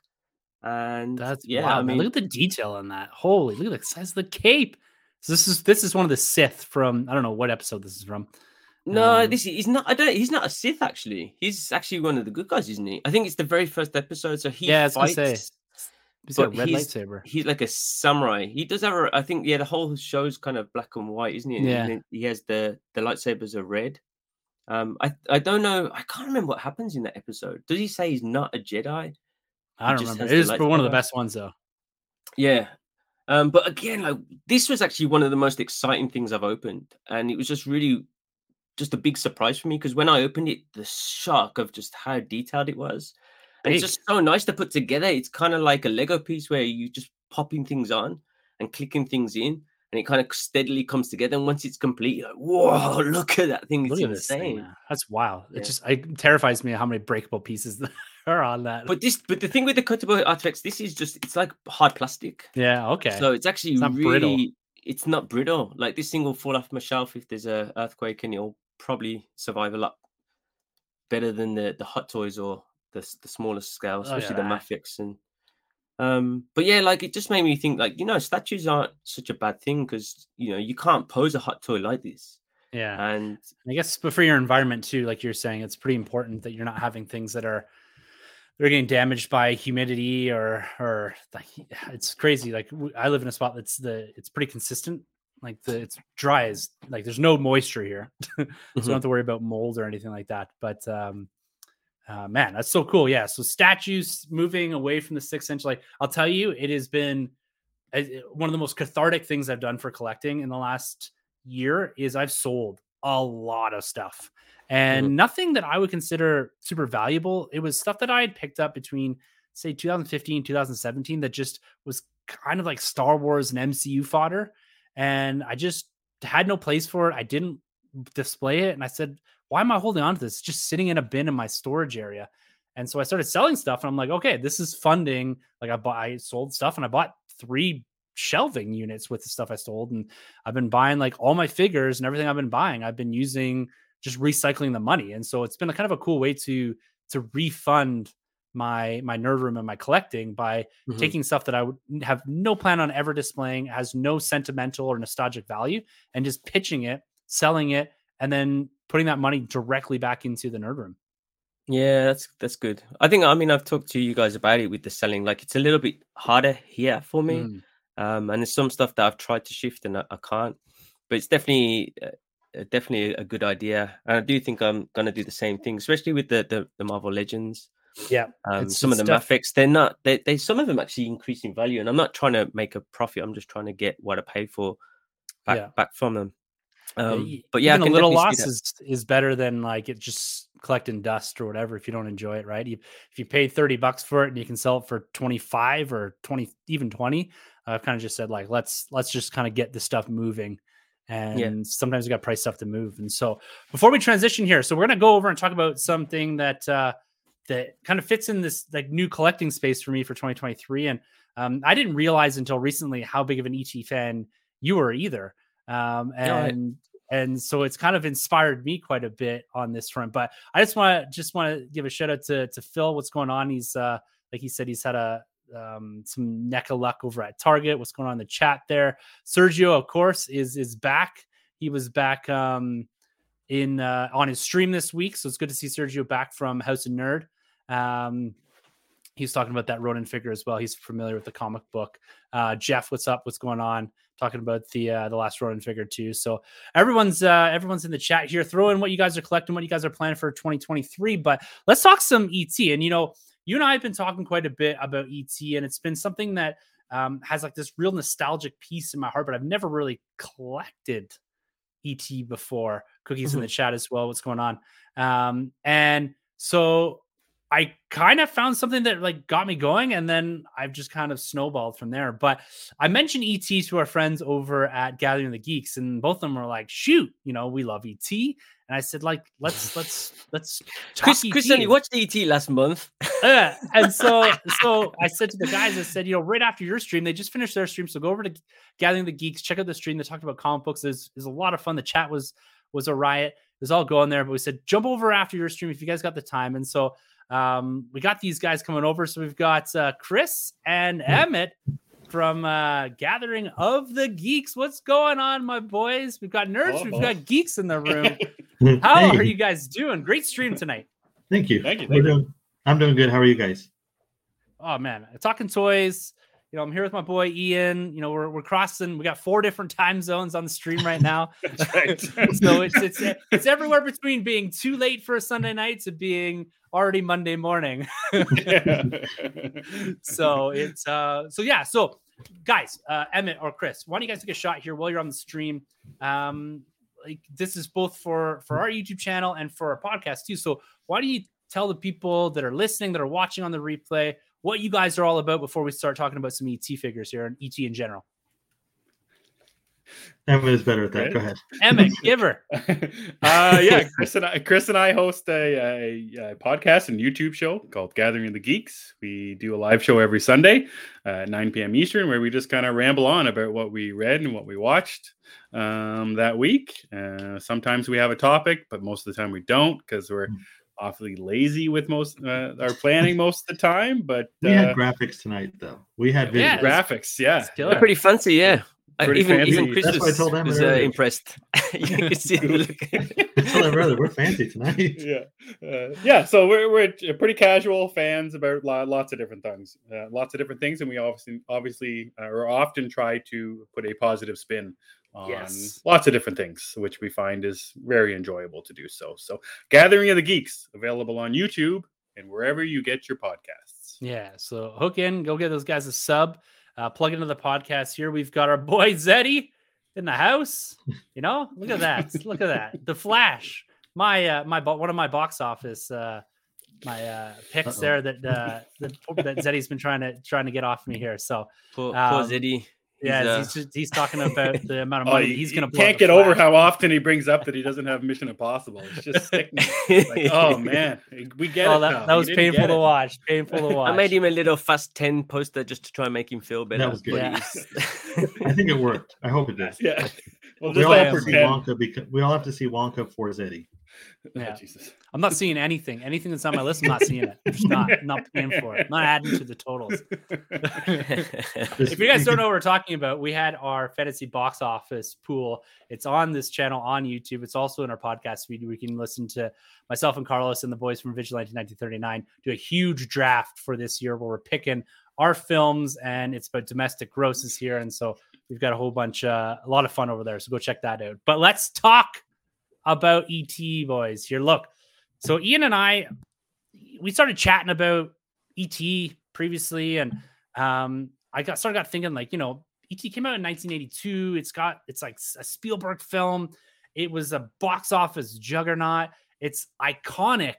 And That's yeah, yeah. I mean, look at the detail on that. Holy, look at the size of the cape. So this is this is one of the Sith from I don't know what episode this is from. No, Um, this he's not. I don't. He's not a Sith. Actually, he's actually one of the good guys, isn't he? I think it's the very first episode. So he Yeah, I was gonna fights. say, He's got a red he's- lightsaber. He's like a samurai. He does have. A, I think yeah, the whole show's kind of black and white, isn't it? Yeah. He has the the lightsabers are red. Um, I I don't know. I can't remember what happens in that episode. Does he say he's not a Jedi? I don't remember. It is one of the best ones though. Yeah. Um, but again, like this was actually one of the most exciting things I've opened, and it was just really just a big surprise for me because when I opened it, the shock of just how detailed it was, and it's just so nice to put together. It's kind of like a Lego piece where you just popping things on and clicking things in, and it kind of steadily comes together. And once it's complete, you're like, whoa, look at that thing! It's Look at thing. insane. That's wild. Yeah. It just it terrifies me how many breakable pieces are on that. But this, but the thing with the cuttable artifacts, this is just it's like hard plastic. yeah, okay. So it's actually It's really brittle. it's not brittle. Like this thing will fall off my shelf if there's a earthquake and it'll probably survive a lot better than the the hot toys or the the smallest scale, at especially the that. Mafex and um but yeah like it just made me think like you know statues aren't such a bad thing because you know you can't pose a hot toy like this yeah. and I guess, but for your environment too, like you're saying, it's pretty important that you're not having things that are they're getting damaged by humidity or or like it's crazy. Like I live in a spot that's the it's pretty consistent. Like the it's dry as like there's no moisture here, so I don't have to worry about mold or anything like that. But um, uh, man, that's so cool. Yeah. So statues moving away from the six inch. Like I'll tell you, it has been uh, one of the most cathartic things I've done for collecting in the last year is I've sold a lot of stuff and nothing that I would consider super valuable. It was stuff that I had picked up between say 2015, 2017 that just was kind of like Star Wars and MCU fodder. And I just had no place for it. I didn't display it. And I said, why am I holding on to this? It's just sitting in a bin in my storage area. And so I started selling stuff and I'm like, okay, this is funding. Like I bought, I sold stuff and I bought three shelving units with the stuff I sold, and I've been buying like all my figures and everything I've been buying. I've been using just recycling the money, and so it's been a kind of a cool way to to refund my my nerd room and my collecting by mm-hmm. taking stuff that I would have no plan on ever displaying, has no sentimental or nostalgic value, and just pitching it, selling it, and then putting that money directly back into the nerd room. Yeah, that's that's good. I think I mean I've talked to you guys about it with the selling. Like it's a little bit harder here for me, mm. um, and there's some stuff that I've tried to shift and I, I can't. But it's definitely uh, definitely a good idea, and I do think I'm gonna do the same thing, especially with the the, the Marvel Legends. Yeah, um, some of the stuff. Mafex, they're not. They, they some of them actually increase in value, and I'm not trying to make a profit. I'm just trying to get what I paid for back yeah. back from them. Um, but yeah, Even a little loss is, is better than like it just collecting dust or whatever if you don't enjoy it, right? You, if you pay 30 bucks for it and you can sell it for 25 or 20, even 20, I've kind of just said like, let's, let's just kind of get the stuff moving. And yeah. sometimes we got price stuff to move. And so before we transition here, so we're going to go over and talk about something that, uh, that kind of fits in this like new collecting space for me for 2023. And um, I didn't realize until recently how big of an ET fan you were either. Um, and and so it's kind of inspired me quite a bit on this front. But I just want to just want to give a shout out to to Phil. What's going on? He's uh, like he said, he's had a um, some NECA luck over at Target. What's going on in the chat there? Sergio, of course, is is back. He was back um, in uh, on his stream this week, so it's good to see Sergio back from House of Nerd. Um, he's talking about that Ronin figure as well. He's familiar with the comic book. Uh, Jeff, what's up? What's going on? Talking about the uh, the last Ronin figure too. So everyone's uh, everyone's in the chat here. Throw in what you guys are collecting, what you guys are planning for 2023. But let's talk some ET. And you know, you and I have been talking quite a bit about ET, and it's been something that um, has like this real nostalgic piece in my heart. But I've never really collected ET before. Cookies mm-hmm. in the chat as well. What's going on? Um, and so I kind of found something that like got me going, and then I've just kind of snowballed from there. But I mentioned ET to our friends over at Gathering the Geeks, and both of them were like, "Shoot, you know, we love ET." And I said, "Like, let's let's let's." Chris, Chris, you watched ET last month. yeah, and so so I said to the guys, I said, you know, right after your stream, they just finished their stream, so go over to Gathering the Geeks, check out the stream. They talked about comic books. There's, there's a lot of fun. The chat was was a riot. It was all going there, but we said jump over after your stream if you guys got the time, and so. Um, we got these guys coming over. So we've got uh, Chris and Emmett from uh, Gathering of the Geeks. What's going on, my boys? We've got nerds, oh, we've got geeks in the room. How hey. are you guys doing? Great stream tonight. Thank you. Thank you. Thank you. Doing, I'm doing good. How are you guys? Oh man, talking toys. You know, I'm here with my boy Ian. You know, we're, we're crossing. We got four different time zones on the stream right now. so it's it's it's everywhere between being too late for a Sunday night to being already Monday morning. so it's uh so yeah, so guys, uh Emmett or Chris, why don't you guys take a shot here while you're on the stream? Um like this is both for for our YouTube channel and for our podcast too. So why don't you tell the people that are listening, that are watching on the replay, what you guys are all about before we start talking about some ET figures here and ET in general? Emmett is better at that. Go ahead. Emmett, give her. uh, yeah, Chris and I, Chris and I host a, a, a, podcast and YouTube show called Gathering of the Geeks. We do a live show every Sunday uh, at 9 p.m. Eastern, where we just kind of ramble on about what we read and what we watched um, that week. Uh, sometimes we have a topic, but most of the time we don't because we're hmm. awfully lazy with most uh, our planning most of the time. But we had uh, graphics tonight, though. We had yeah, graphics. Yeah, yeah, pretty fancy. Yeah. Even, even Chris That's was, I told was uh, impressed. you can see look. tell him brother, we're fancy tonight. Yeah, uh, yeah. So we're we're pretty casual fans about lots of different things, uh, lots of different things, and we obviously obviously uh, or often try to put a positive spin on yes. lots of different things, which we find is very enjoyable to do so. So, Gathering of the Geeks available on YouTube and wherever you get your podcasts. Yeah. So hook in, go get those guys a sub uh, plug into the podcast here. We've got our boy Zeddy in the house. You know, look at that. look at that. The Flash. My uh, my one of my box office uh, my uh, picks Uh-oh. there that uh, that, that Zeddy's been trying to trying to get off me here. So poor, um, poor Zeddy. Yeah, uh, he's, just, he's talking about the amount of Oh, money you- he's you going to. blow can't the get over how often he brings up that he doesn't have Mission Impossible. It's just sickening. like, oh man, we get Oh, it. that, now. that was painful to watch. Painful to watch. I made him a little Fast 10 poster just to try and make him feel better. That was good. Yeah. I think it worked. I hope it did. Yeah. Well, we all have to see pretend. Wonka because we all have to see Wonka for Zeddy. Oh, Jesus. I'm not seeing anything. Anything that's on my list, I'm not seeing it. I'm just not not paying for it. I'm not adding to the totals. if you guys don't know what we're talking about, we had our fantasy box office pool. It's on this channel on YouTube. It's also in our podcast feed. We can listen to myself and Carlos and the boys from Vigilante 1939 do a huge draft for this year where we're picking our films and it's about domestic grosses here. And so we've got a whole bunch, uh, a lot of fun over there. So go check that out. But let's talk about ET, boys. Here, look. So Ian and I, we started chatting about ET previously, and um, I got started got thinking like, you know, ET came out in 1982. It's got it's like a Spielberg film. It was a box office juggernaut. It's iconic,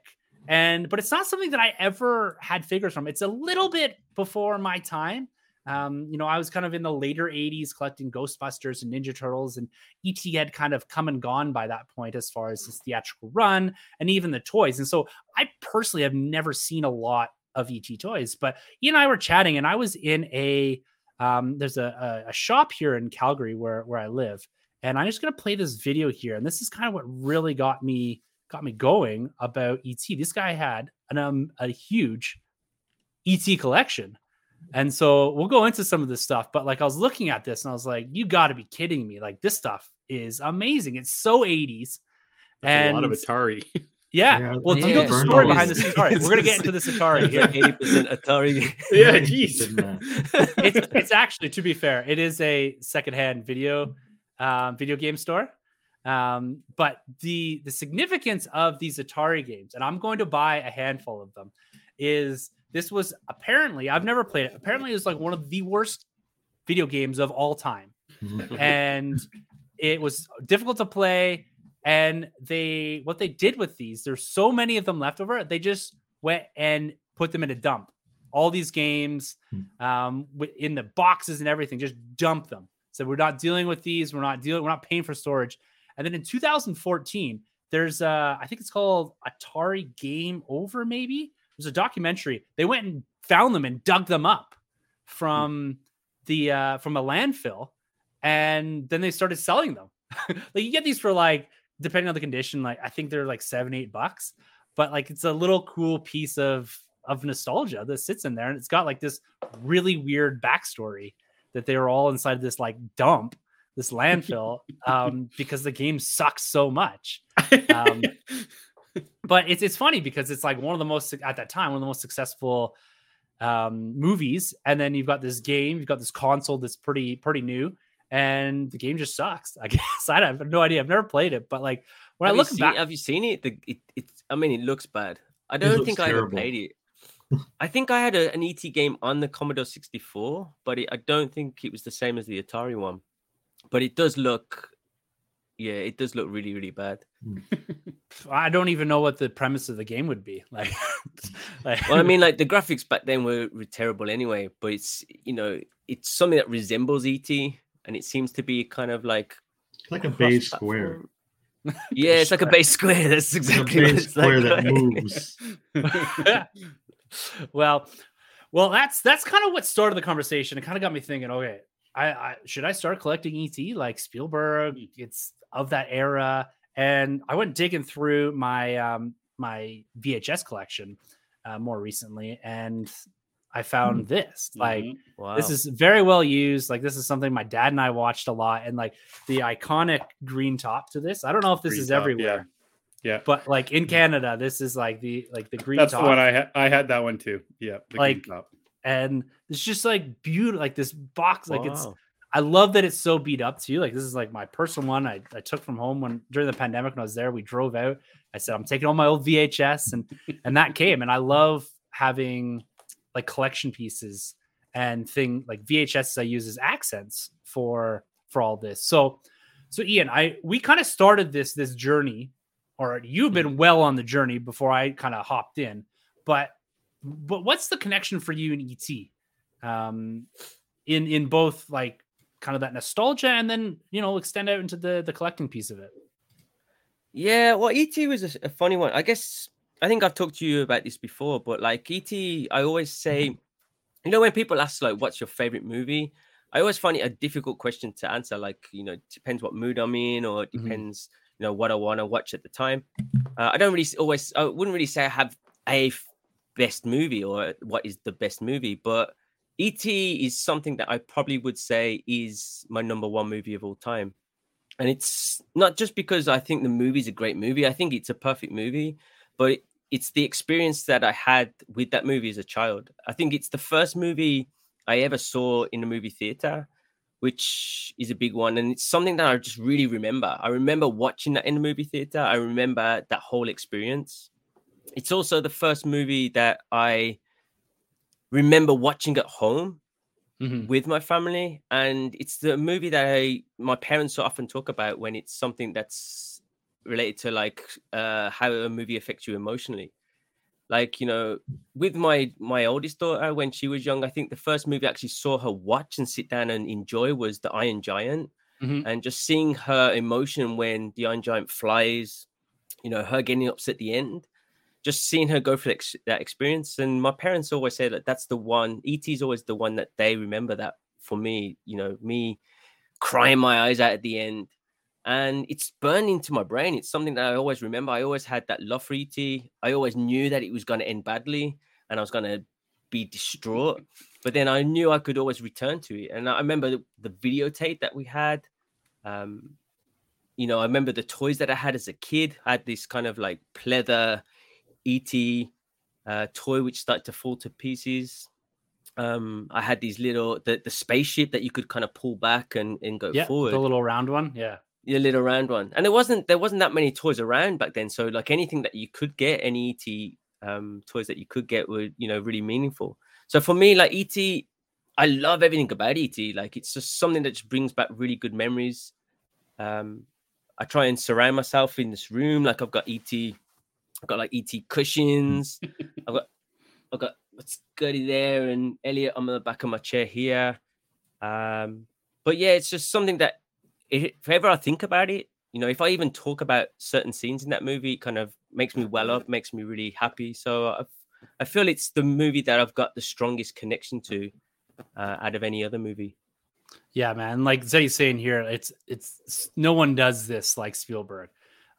and but it's not something that I ever had figures from. It's a little bit before my time. Um, you know, I was kind of in the later 80s collecting Ghostbusters and Ninja Turtles, and ET had kind of come and gone by that point as far as his theatrical run and even the toys. And so I personally have never seen a lot of ET toys, but he and I were chatting, and I was in a um, there's a, a, a shop here in Calgary where where I live, and I'm just gonna play this video here. And this is kind of what really got me got me going about ET. This guy had an um, a huge ET collection. And so we'll go into some of this stuff, but like I was looking at this and I was like, you got to be kidding me. Like this stuff is amazing. It's so 80s. That's and a lot of Atari. yeah. Yeah, well, yeah, you know the story behind these- this. All right, we're gonna get into this Atari here. 80% Atari. yeah, Didn't, jeez. uh, it's it's actually to be fair, it is a secondhand video um, video game store. Um, but the the significance of these Atari games, and I'm going to buy a handful of them, is this was apparently I've never played it. Apparently, it was like one of the worst video games of all time, and it was difficult to play. And they what they did with these, there's so many of them left over. They just went and put them in a dump. All these games, um, in the boxes and everything, just dump them. So we're not dealing with these. We're not dealing. We're not paying for storage. And then in 2014, there's uh, I think it's called Atari Game Over. Maybe there's a documentary. They went and found them and dug them up from the uh, from a landfill, and then they started selling them. like you get these for like depending on the condition, like I think they're like seven, eight bucks. But like it's a little cool piece of of nostalgia that sits in there, and it's got like this really weird backstory that they were all inside this like dump, this landfill, um, because the game sucks so much. Um, but it's it's funny because it's like one of the most at that time one of the most successful um movies and then you've got this game you've got this console that's pretty pretty new and the game just sucks i guess i have no idea i've never played it but like when have i look seen, back have you seen it? The, it? It's. I mean, it looks bad. I don't looks think I ever played it. I think I had a, an ET game on the Commodore 64, but it, I don't think it was the same as the Atari one. But it does look, yeah, it does look really, really bad. Hmm. i don't even know what the premise of the game would be like, like Well, I mean, like the graphics back then were, were terrible anyway, but it's you know, it's something that resembles ET, and it seems to be kind of like like a base square. Yeah, it's like a base square. That's exactly It's a exactly what base it's square like. that moves. well well that's that's kind of what started the conversation it kind of got me thinking okay I, I should i start collecting et like spielberg it's of that era and i went digging through my um my vhs collection uh, more recently and i found this like Mhm. Wow. this is very well used like this is something my dad and i watched a lot and like the iconic green top to this i don't know if this Green is top, yeah. everywhere yeah. but like in canada this is like the like the green That's top the one I had. I had that one too. Yeah, the green Like, top. and it's just like beautiful like this box like it's Wow. I love that it's so beat up too like this is like my personal one I, I took from home when during the pandemic when i was there we drove out. I said i'm taking all my old vhs and and that came and i love having like collection pieces and thing like vhs i use as accents for for all this. So so ian i we kind of started this this journey or you've been well on the journey before i kind of hopped in but but what's the connection for you and et um in in both like kind of that nostalgia and then you know extend out into the the collecting piece of it Yeah, well, ET was a funny one. I guess I think I've talked to you about this before, but like ET, I always say, you know, when people ask like, "What's your favorite movie?" I always find it a difficult question to answer. Like, you know, depends what mood I'm in, or it Mhm. depends, you know, what I want to watch at the time. Uh, I don't really always, I wouldn't really say I have a f- best movie or what is the best movie, but ET is something that I probably would say is my number one movie of all time and it's not just because I think the movie's a great movie. I think it's a perfect movie, but it- it's the experience that I had with that movie as a child. I think it's the first movie I ever saw in a movie theater, which is a big one, and it's something that I just really remember. I remember watching that in the movie theater. I remember that whole experience. It's also the first movie that I remember watching at home Mhm. with my family and it's the movie that I my parents so often talk about when it's something that's related to like uh how a movie affects you emotionally like you know with my my oldest daughter when she was young i think the first movie i actually saw her watch and sit down and enjoy was the iron giant Mhm. and just seeing her emotion when the iron giant flies you know her getting upset at the end just seeing her go through that experience and my parents always say that that's the one et is always the one that they remember that for me you know me crying my eyes out at the end. And it's burned into my brain. It's something that i always remember. I always had that love for et i always knew that it was going to end badly and i was going to be distraught but then i knew i could always return to it. And i remember the, the videotape that we had um you know i remember the toys that i had as a kid. I had this kind of like pleather et uh, toy which started to fall to pieces. Um i had these little the, the spaceship that you could kind of pull back and, and go yeah forward. the little round one yeah. The little round one. And there wasn't there wasn't that many toys around back then so like anything that you could get any et um toys that you could get were you know really meaningful. So for me like et i love everything about et like it's just something that just brings back really good memories. Um i try and surround myself in this room like i've got et i've got like et cushions i've got i've got Scotty there and elliot on the back of my chair here um but yeah it's just something that if ever I think about it, you know, if I even talk about certain scenes in that movie, it kind of makes me well up, makes me really happy. So I, I feel it's the movie that I've got the strongest connection to uh, out of any other movie. Yeah, man. Like Zay's saying here, it's it's no one does this like Spielberg.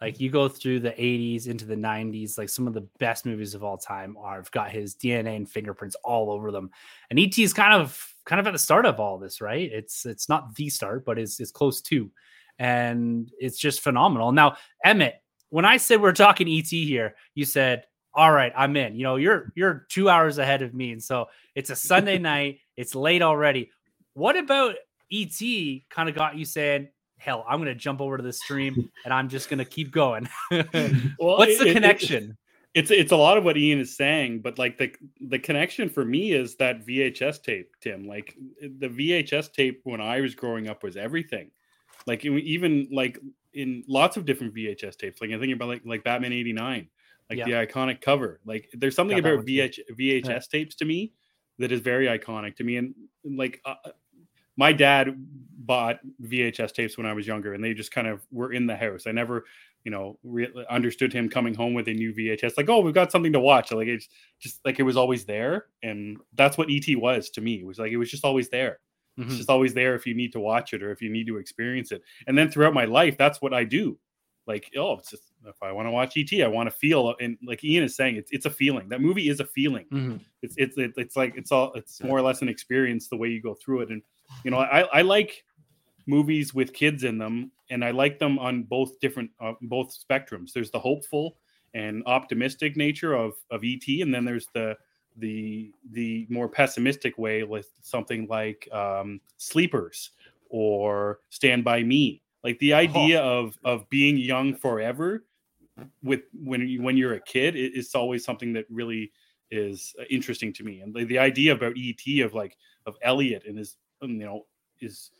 Like you go through the 80s into the 90s, like some of the best movies of all time are have got his DNA and fingerprints all over them. And ET is kind of kind of at the start of all this, right? It's it's not the start, but it's it's close to. And it's just phenomenal. Now, Emmett, when I said we're talking ET here, you said, "All right, I'm in." You know, you're you're 2 hours ahead of me, and so it's a Sunday night, it's late already. What about ET kind of got you saying, hell, I'm going to jump over to the stream and I'm just going to keep going. Well, What's the it- it- connection? it's it's a lot of what Ian is saying, but like the the connection for me is that VHS tape, Tim. Like the VHS tape when I was growing up was everything. Like even like in lots of different VHS tapes. Like I think about like like Batman '89, like Yeah. the iconic cover. Like there's something about. VH, VHS tapes to me that is very iconic to me. And like uh, my dad bought VHS tapes when I was younger, and they just kind of were in the house. I never, you know, re- understood him coming home with a new VHS. Like, oh, we've got something to watch. Like it's just like it was always there, and that's what ET was to me. It was like it was just always there. It's Mhm. just always there if you need to watch it or if you need to experience it. And then throughout my life, that's what I do. Like, oh, it's just if I want to watch ET, I want to feel. And like Ian is saying, it's it's a feeling. That movie is a feeling Mhm. it's it's it's like it's all it's more or less an experience the way you go through it and you know i i like movies with kids in them and i like them on both different uh, both spectrums. There's the hopeful and optimistic nature of of et and then there's the the the more pessimistic way with something like um sleepers or stand by me. Like the idea of of being young forever with when you when you're a kid it, it's always something that really is interesting to me. And the, the idea about et of like of elliot and his you know his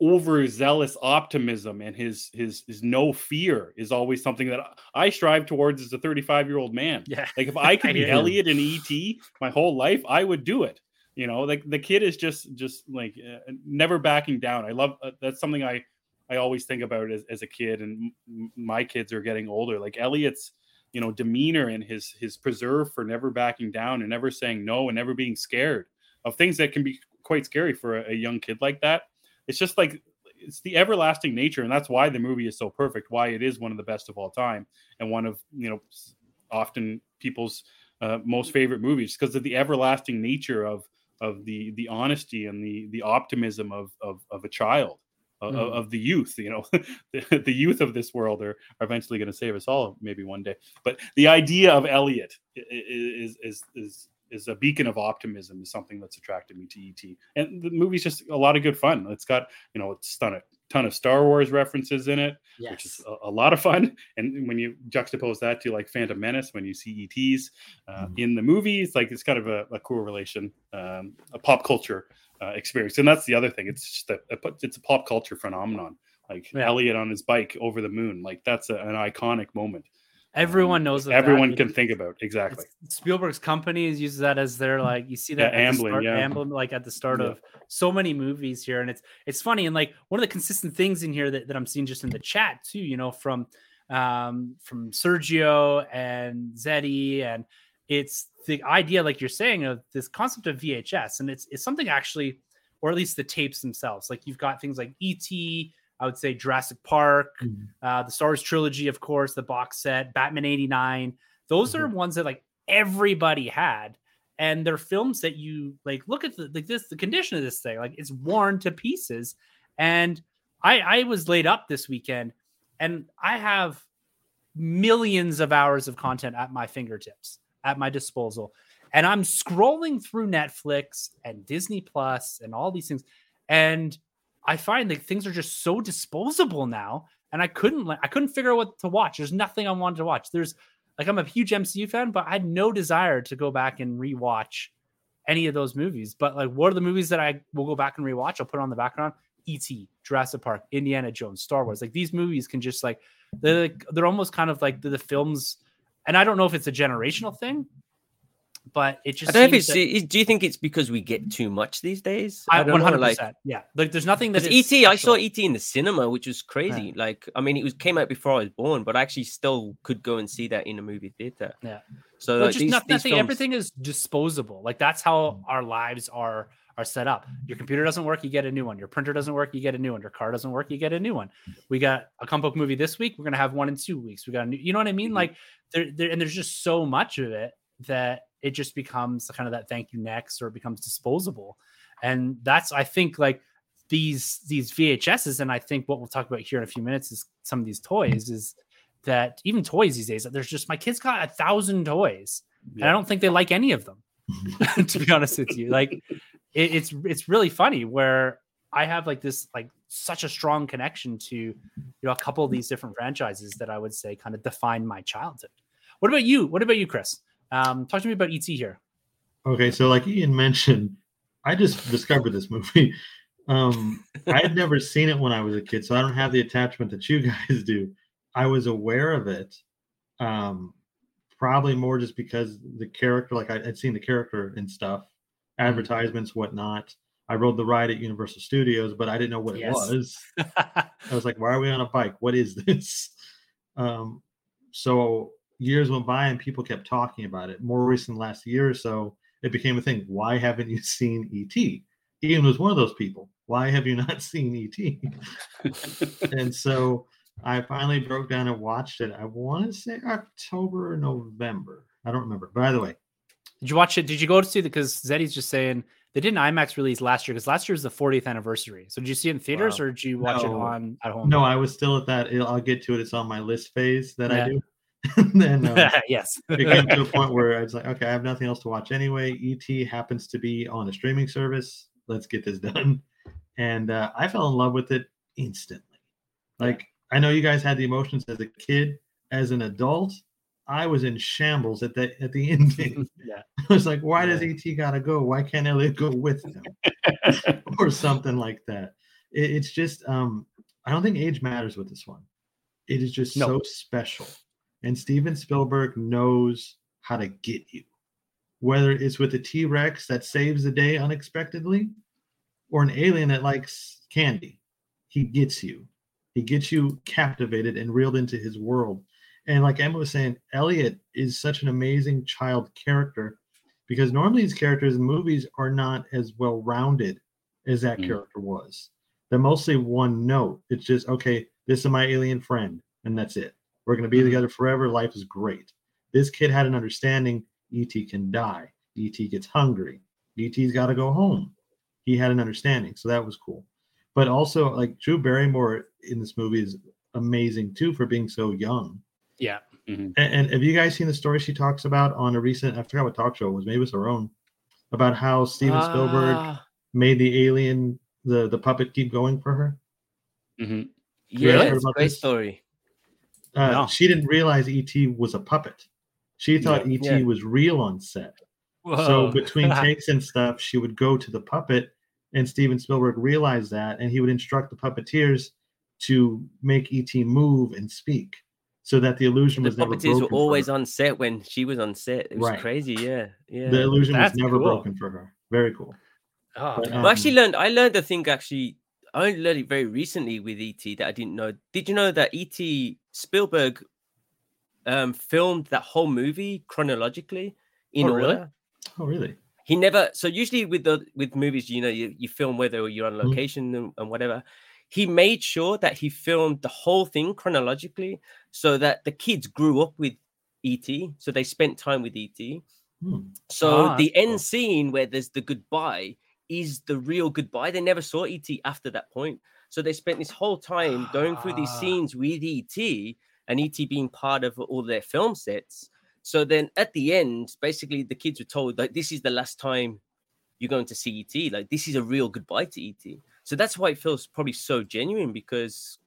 overzealous optimism and his his his no fear is always something that i strive towards as a 35 year old man Yeah. like if i could be elliot in et my whole life i would do it You know, like the kid is just just like uh, never backing down. I love uh, that's something I I always think about as, as a kid, and m- my kids are getting older. Like Elliot's, you know, demeanor and his his preserve for never backing down and never saying no and never being scared of things that can be quite scary for a, a young kid like that. It's just like it's the everlasting nature, and that's why the movie is so perfect. Why it is one of the best of all time, and one of you know often people's uh, most favorite movies because of the everlasting nature of of the the honesty and the the optimism of of, of a child of, Mm. of the youth you know the, the youth of this world are, are eventually going to save us all maybe one day but the idea of elliot is is is is a beacon of optimism is something that's attracted me to et and the movie's just a lot of good fun it's got you know it's done a ton of star wars references in it which is a, a lot of fun. And when you juxtapose that to like Phantom Menace, when you see ETs uh, Mhm. in the movie, it's like it's kind of a, a correlation, um, a pop culture uh, experience. And that's the other thing. It's just a, a it's a pop culture phenomenon. Like Yeah. Elliot on his bike over the moon, like that's a, an iconic moment. Everyone knows. of Everyone that. can think about exactly. It's- Spielberg's company uses that as their like you see that Yeah, Amblin, start, yeah. Amblin, like at the start Yeah. of so many movies here, and it's it's funny and like one of the consistent things in here that, that I'm seeing just in the chat too, you know, from um from Sergio and Zeddy, and it's the idea, like you're saying, of this concept of VHS, and it's it's something actually, or at least the tapes themselves. Like you've got things like ET, I would say Jurassic Park, Mhm. uh, the Star Wars trilogy, of course, the box set, Batman '89. Those are ones that like everybody had, and they're films that you like. Look at the like this, the condition of this thing, like it's worn to pieces. And I I was laid up this weekend, and I have millions of hours of content at my fingertips, at my disposal, and I'm scrolling through Netflix and Disney Plus and all these things, and I find that things are just so disposable now, and I couldn't like I couldn't figure out what to watch. There's nothing I wanted to watch. There's like I'm a huge MCU fan, but I had no desire to go back and rewatch any of those movies. But like, what are the movies that I will go back and rewatch? I'll put on the background. E.T., Jurassic Park, Indiana Jones, Star Wars. Like these movies can just like they're like, they're almost kind of like the, the films. And I don't know if it's a generational thing, but it just I don't know if it's. that- Do you think it's because we get too much these days? I, don't know, 100%. like- yeah. Like there's nothing that is ET, I saw special. ET in the cinema, which was crazy. Like, I mean, it was came out before I was born, but I actually still could go and see that in a movie theater. Yeah. So Well, like, just these, nothing, these films- everything is disposable. Like that's how our lives are are set up. Your computer doesn't work, you get a new one. Your printer doesn't work, you get a new one. Your car doesn't work, you get a new one. We got a comic book movie this week. We're gonna have one in two weeks. We got a new, you know what I mean? Mhm. Like there, there, and there's just so much of it that it just becomes kind of that thank you next, or it becomes disposable. And that's I think like these these VHSs, and I think what we'll talk about here in a few minutes is some of these toys is that even toys these days, there's just my kids got a thousand toys, and I don't think they like any of them. to be honest with you, like it, it's it's really funny where I have like this like such a strong connection to you know a couple of these different franchises that I would say kind of define my childhood. What about you? What about you, Chris? Um, talk to me about ET here. Okay, so like Ian mentioned, I just discovered this movie. Um, I had never seen it when I was a kid, so I don't have the attachment that you guys do. I was aware of it, um, probably more just because the character, like I, I'd seen the character and stuff, advertisements, whatnot. I rode the ride at Universal Studios, but I didn't know what Yes. it was. I was like, why are we on a bike? What is this? Um, so years went by and people kept talking about it. More recent last year or so, it became a thing. Why haven't you seen ET? Ian was one of those people. Why have you not seen ET? and so I finally broke down and watched it. I want to say October or November. I don't remember. By the way, Did you watch it? Did you go to see the? Because Zeddy's just saying they did an IMAX release last year because last year was the 40th anniversary. So did you see it in theaters Wow. or did you watch it on at home? no, I was still at that. I'll get to it. It's on my list phase that Yeah. I do. And then uh, yes. it came to a point where I was like, okay, I have nothing else to watch anyway. ET happens to be on a streaming service. Let's get this done. And uh, I fell in love with it instantly. Like, I know you guys had the emotions as a kid. As an adult, I was in shambles at the at the ending. yeah. I was like, why does ET gotta go? Why can't Elliot go with him? or something like that. It, it's just um I don't think age matters with this one. It is just No. so special. And Steven Spielberg knows how to get you. whether it's with a T Rex that saves the day unexpectedly or an alien that likes candy. He gets you. He gets you captivated and reeled into his world. And like Emmett was saying, Elliot is such an amazing child character because normally these characters in movies are not as well rounded as that Mm. character was. They're mostly one note. It's just, okay, this is my alien friend, and that's it. We're going to be Mhm. together forever. Life is great. This kid had an understanding ET can die. ET gets hungry. ET's got to go home. He had an understanding. So that was cool. But also, like Drew Barrymore in this movie is amazing too for being so young. Yeah. And, and have you guys seen the story she talks about on a recent, I forgot what talk show it was, maybe it was her own, about how Steven Spielberg Ah, made the alien, the, the puppet keep going for her? Mhm. yeah, a great this? story. Uh, No. She didn't realize ET was a puppet. She thought ET Yeah. was real on set. So between takes and stuff, she would go to the puppet, and Steven Spielberg realized that, and he would instruct the puppeteers to make ET move and speak, so that the illusion The was never puppeteers broken. were always on set when she was on set. It was Right. crazy. Yeah, yeah. The illusion That's was never cool. broken for her. Very cool. Oh, But, man. Well, I actually Um, learned. I learned a thing actually. I only learned it very recently with ET that I didn't know. Did you know that ET Spielberg um, filmed that whole movie chronologically in Oh, really? Oh, really? He never. So usually with the with movies, you know, you, you film whether you're on Mhm. location and, and whatever. He made sure that he filmed the whole thing chronologically, so that the kids grew up with ET, so they spent time with ET. Hmm. So Ah, the that's cool. end scene where there's the goodbye is the real goodbye. They never saw ET after that point. So they spent this whole time going through these Ah. scenes with ET and ET being part of all their film sets. So then at the end, basically the kids were told like this is the last time you're going to see ET. Like this is a real goodbye to ET. So that's why it feels probably so genuine because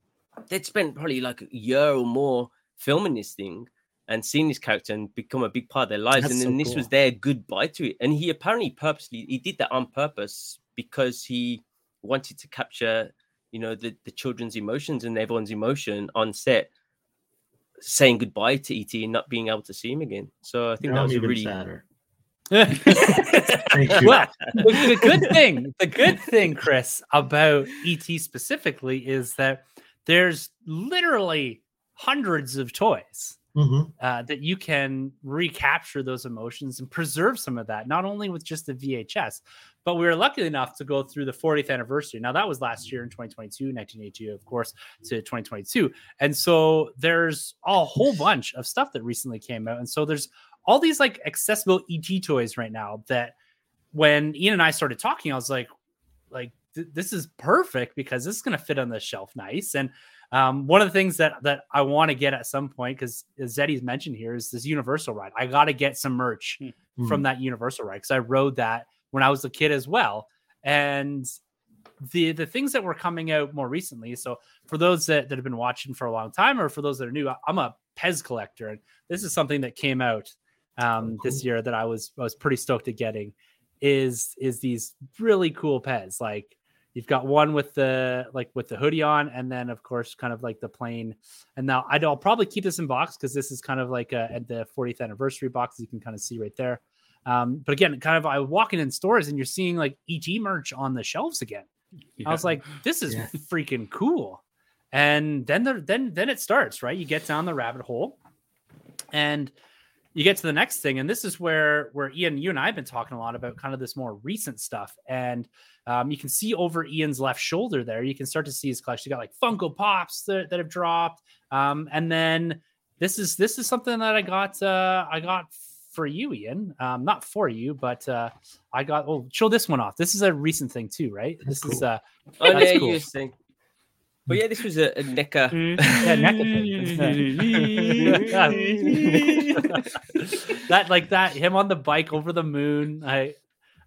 they'd spent probably like a year or more filming this thing and seeing this character and become a big part of their lives. That's and so then this was their goodbye to it. And he apparently purposely he did that on purpose because he wanted to capture, you know, the, the children's emotions and everyone's emotion on set, saying goodbye to ET and not being able to see him again. So I think Now that was a really sadder. Thank you. well, the, the good thing, the good thing, Chris, about ET specifically is that there's literally hundreds of toys Mhm. uh, that you can recapture those emotions and preserve some of that, not only with just the VHS, but we were lucky enough to go through the 40th anniversary. Now, that was last year in 2022, 1982, of course, to 2022. And so there's a whole bunch of stuff that recently came out. And so there's all these like accessible ET toys right now that when Ian and I started talking, I was like, like th- this is perfect because this is going to fit on the shelf nice. And um, one of the things that that I want to get at some point, because Zeddy's mentioned here, is this Universal ride. I got to get some merch Hmm. from that Universal ride because I rode that when I was a kid as well. And the the things that were coming out more recently. So for those that, that have been watching for a long time, or for those that are new, I- I'm a Pez collector, and this is something that came out um, this cool. year that I was I was pretty stoked at getting. Is is these really cool Pez like You've got one with the like with the hoodie on, and then of course, kind of like the plain. And now I'd- I'll probably keep this in box because this is kind of like a, at the 40th anniversary box. You can kind of see right there. Um, but again, kind of I walking in stores and you're seeing like ET merch on the shelves again. I was like, this is Yeah. freaking cool. And then the then then it starts, right? You get down the rabbit hole and you get to the next thing. And this is where where Ian, you and I have been talking a lot about kind of this more recent stuff. And um, you can see over Ian's left shoulder there, you can start to see his collection. You got like Funko Pops that, that have dropped. Um, and then this is this is something that I got uh I got for you, Ian. Um, not for you, but uh I got oh show this one off. This is a recent thing too, right? That's this is cool. uh Oh, That's yeah, cool. you were saying. But yeah, this was a, a NECA. Mm. yeah, that like that him on the bike over the moon. I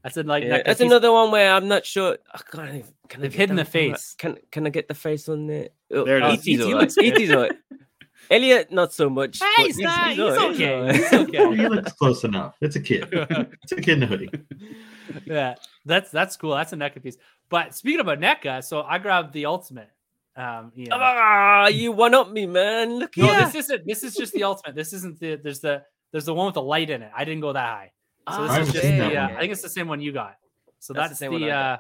I said like Yeah, that's another one where I'm not sure. I can't even, can I They've hidden the face. Can Can I get the face on there? Oh, There it is. E.T.'s E.T. alright. looks good. E.T.'s alright. Elliot, not so much. Hey, but he's not- he's alright, okay, he's okay. he looks close enough. It's a kid. It's a kid in a hoodie. yeah, that's that's cool. That's a NECA piece. But speaking about NECA, so I grabbed the ultimate. Um, Ian. Ah, you one up me, man. Look No, here. this isn't. This is just the ultimate. This isn't the. There's the. There's the one with the light in it. I didn't go that high. So this Ah, is just seen the, that uh. I think it's the same one you got. So That's the that's, same the I uh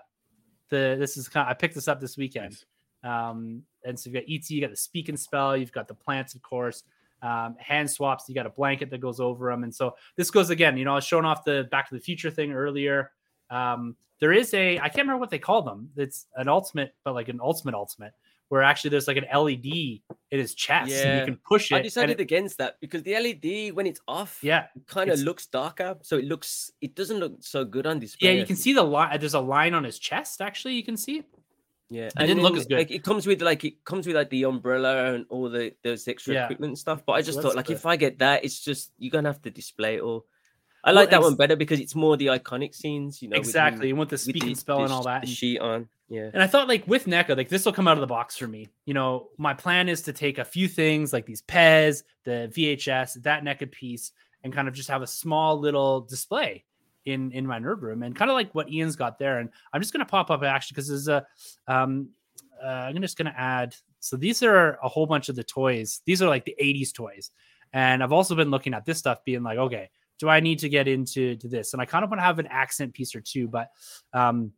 the this is kind of, I picked this up this weekend. Nice. Um and so you've got ET, you got the speak and spell, you've got the plants, of course. Um, hand swaps, you got a blanket that goes over them. And so this goes again, you know, I was showing off the back to the future thing earlier. Um, there is a I can't remember what they call them. It's an ultimate, but like an ultimate ultimate, where actually there's like an LED in his chest and you can push it. I decided it- against that because the LED when it's off, yeah, kind of looks darker, so it looks it doesn't look so good on display. yeah, you can see the line. Uh, there's a line on his chest. Actually, you can see. It. Yeah, It didn't look as good. Like it comes with like it comes with like the umbrella and all the those extra Yeah. equipment and stuff. But I just that's thought like the- if I get that, it's just you're gonna have to display it all. I Well, like that and one better because it's more the iconic scenes, you know. with the- exactly, with the with speak the- and spell the and all that. The sheet on, yeah. And I thought like with NECA, like this will come out of the box for me. You know, my plan is to take a few things like these Pez, the VHS, that NECA piece, and kind of just have a small little display in in my nerd room, and kind of like what Ian's got there. And I'm just gonna pop up actually because there's a um uh, I'm just gonna add. So these are a whole bunch of the toys. These are like the 80s toys, and I've also been looking at this stuff, being like, okay, do I need to get into to this? And I kind of want to have an accent piece or two, but um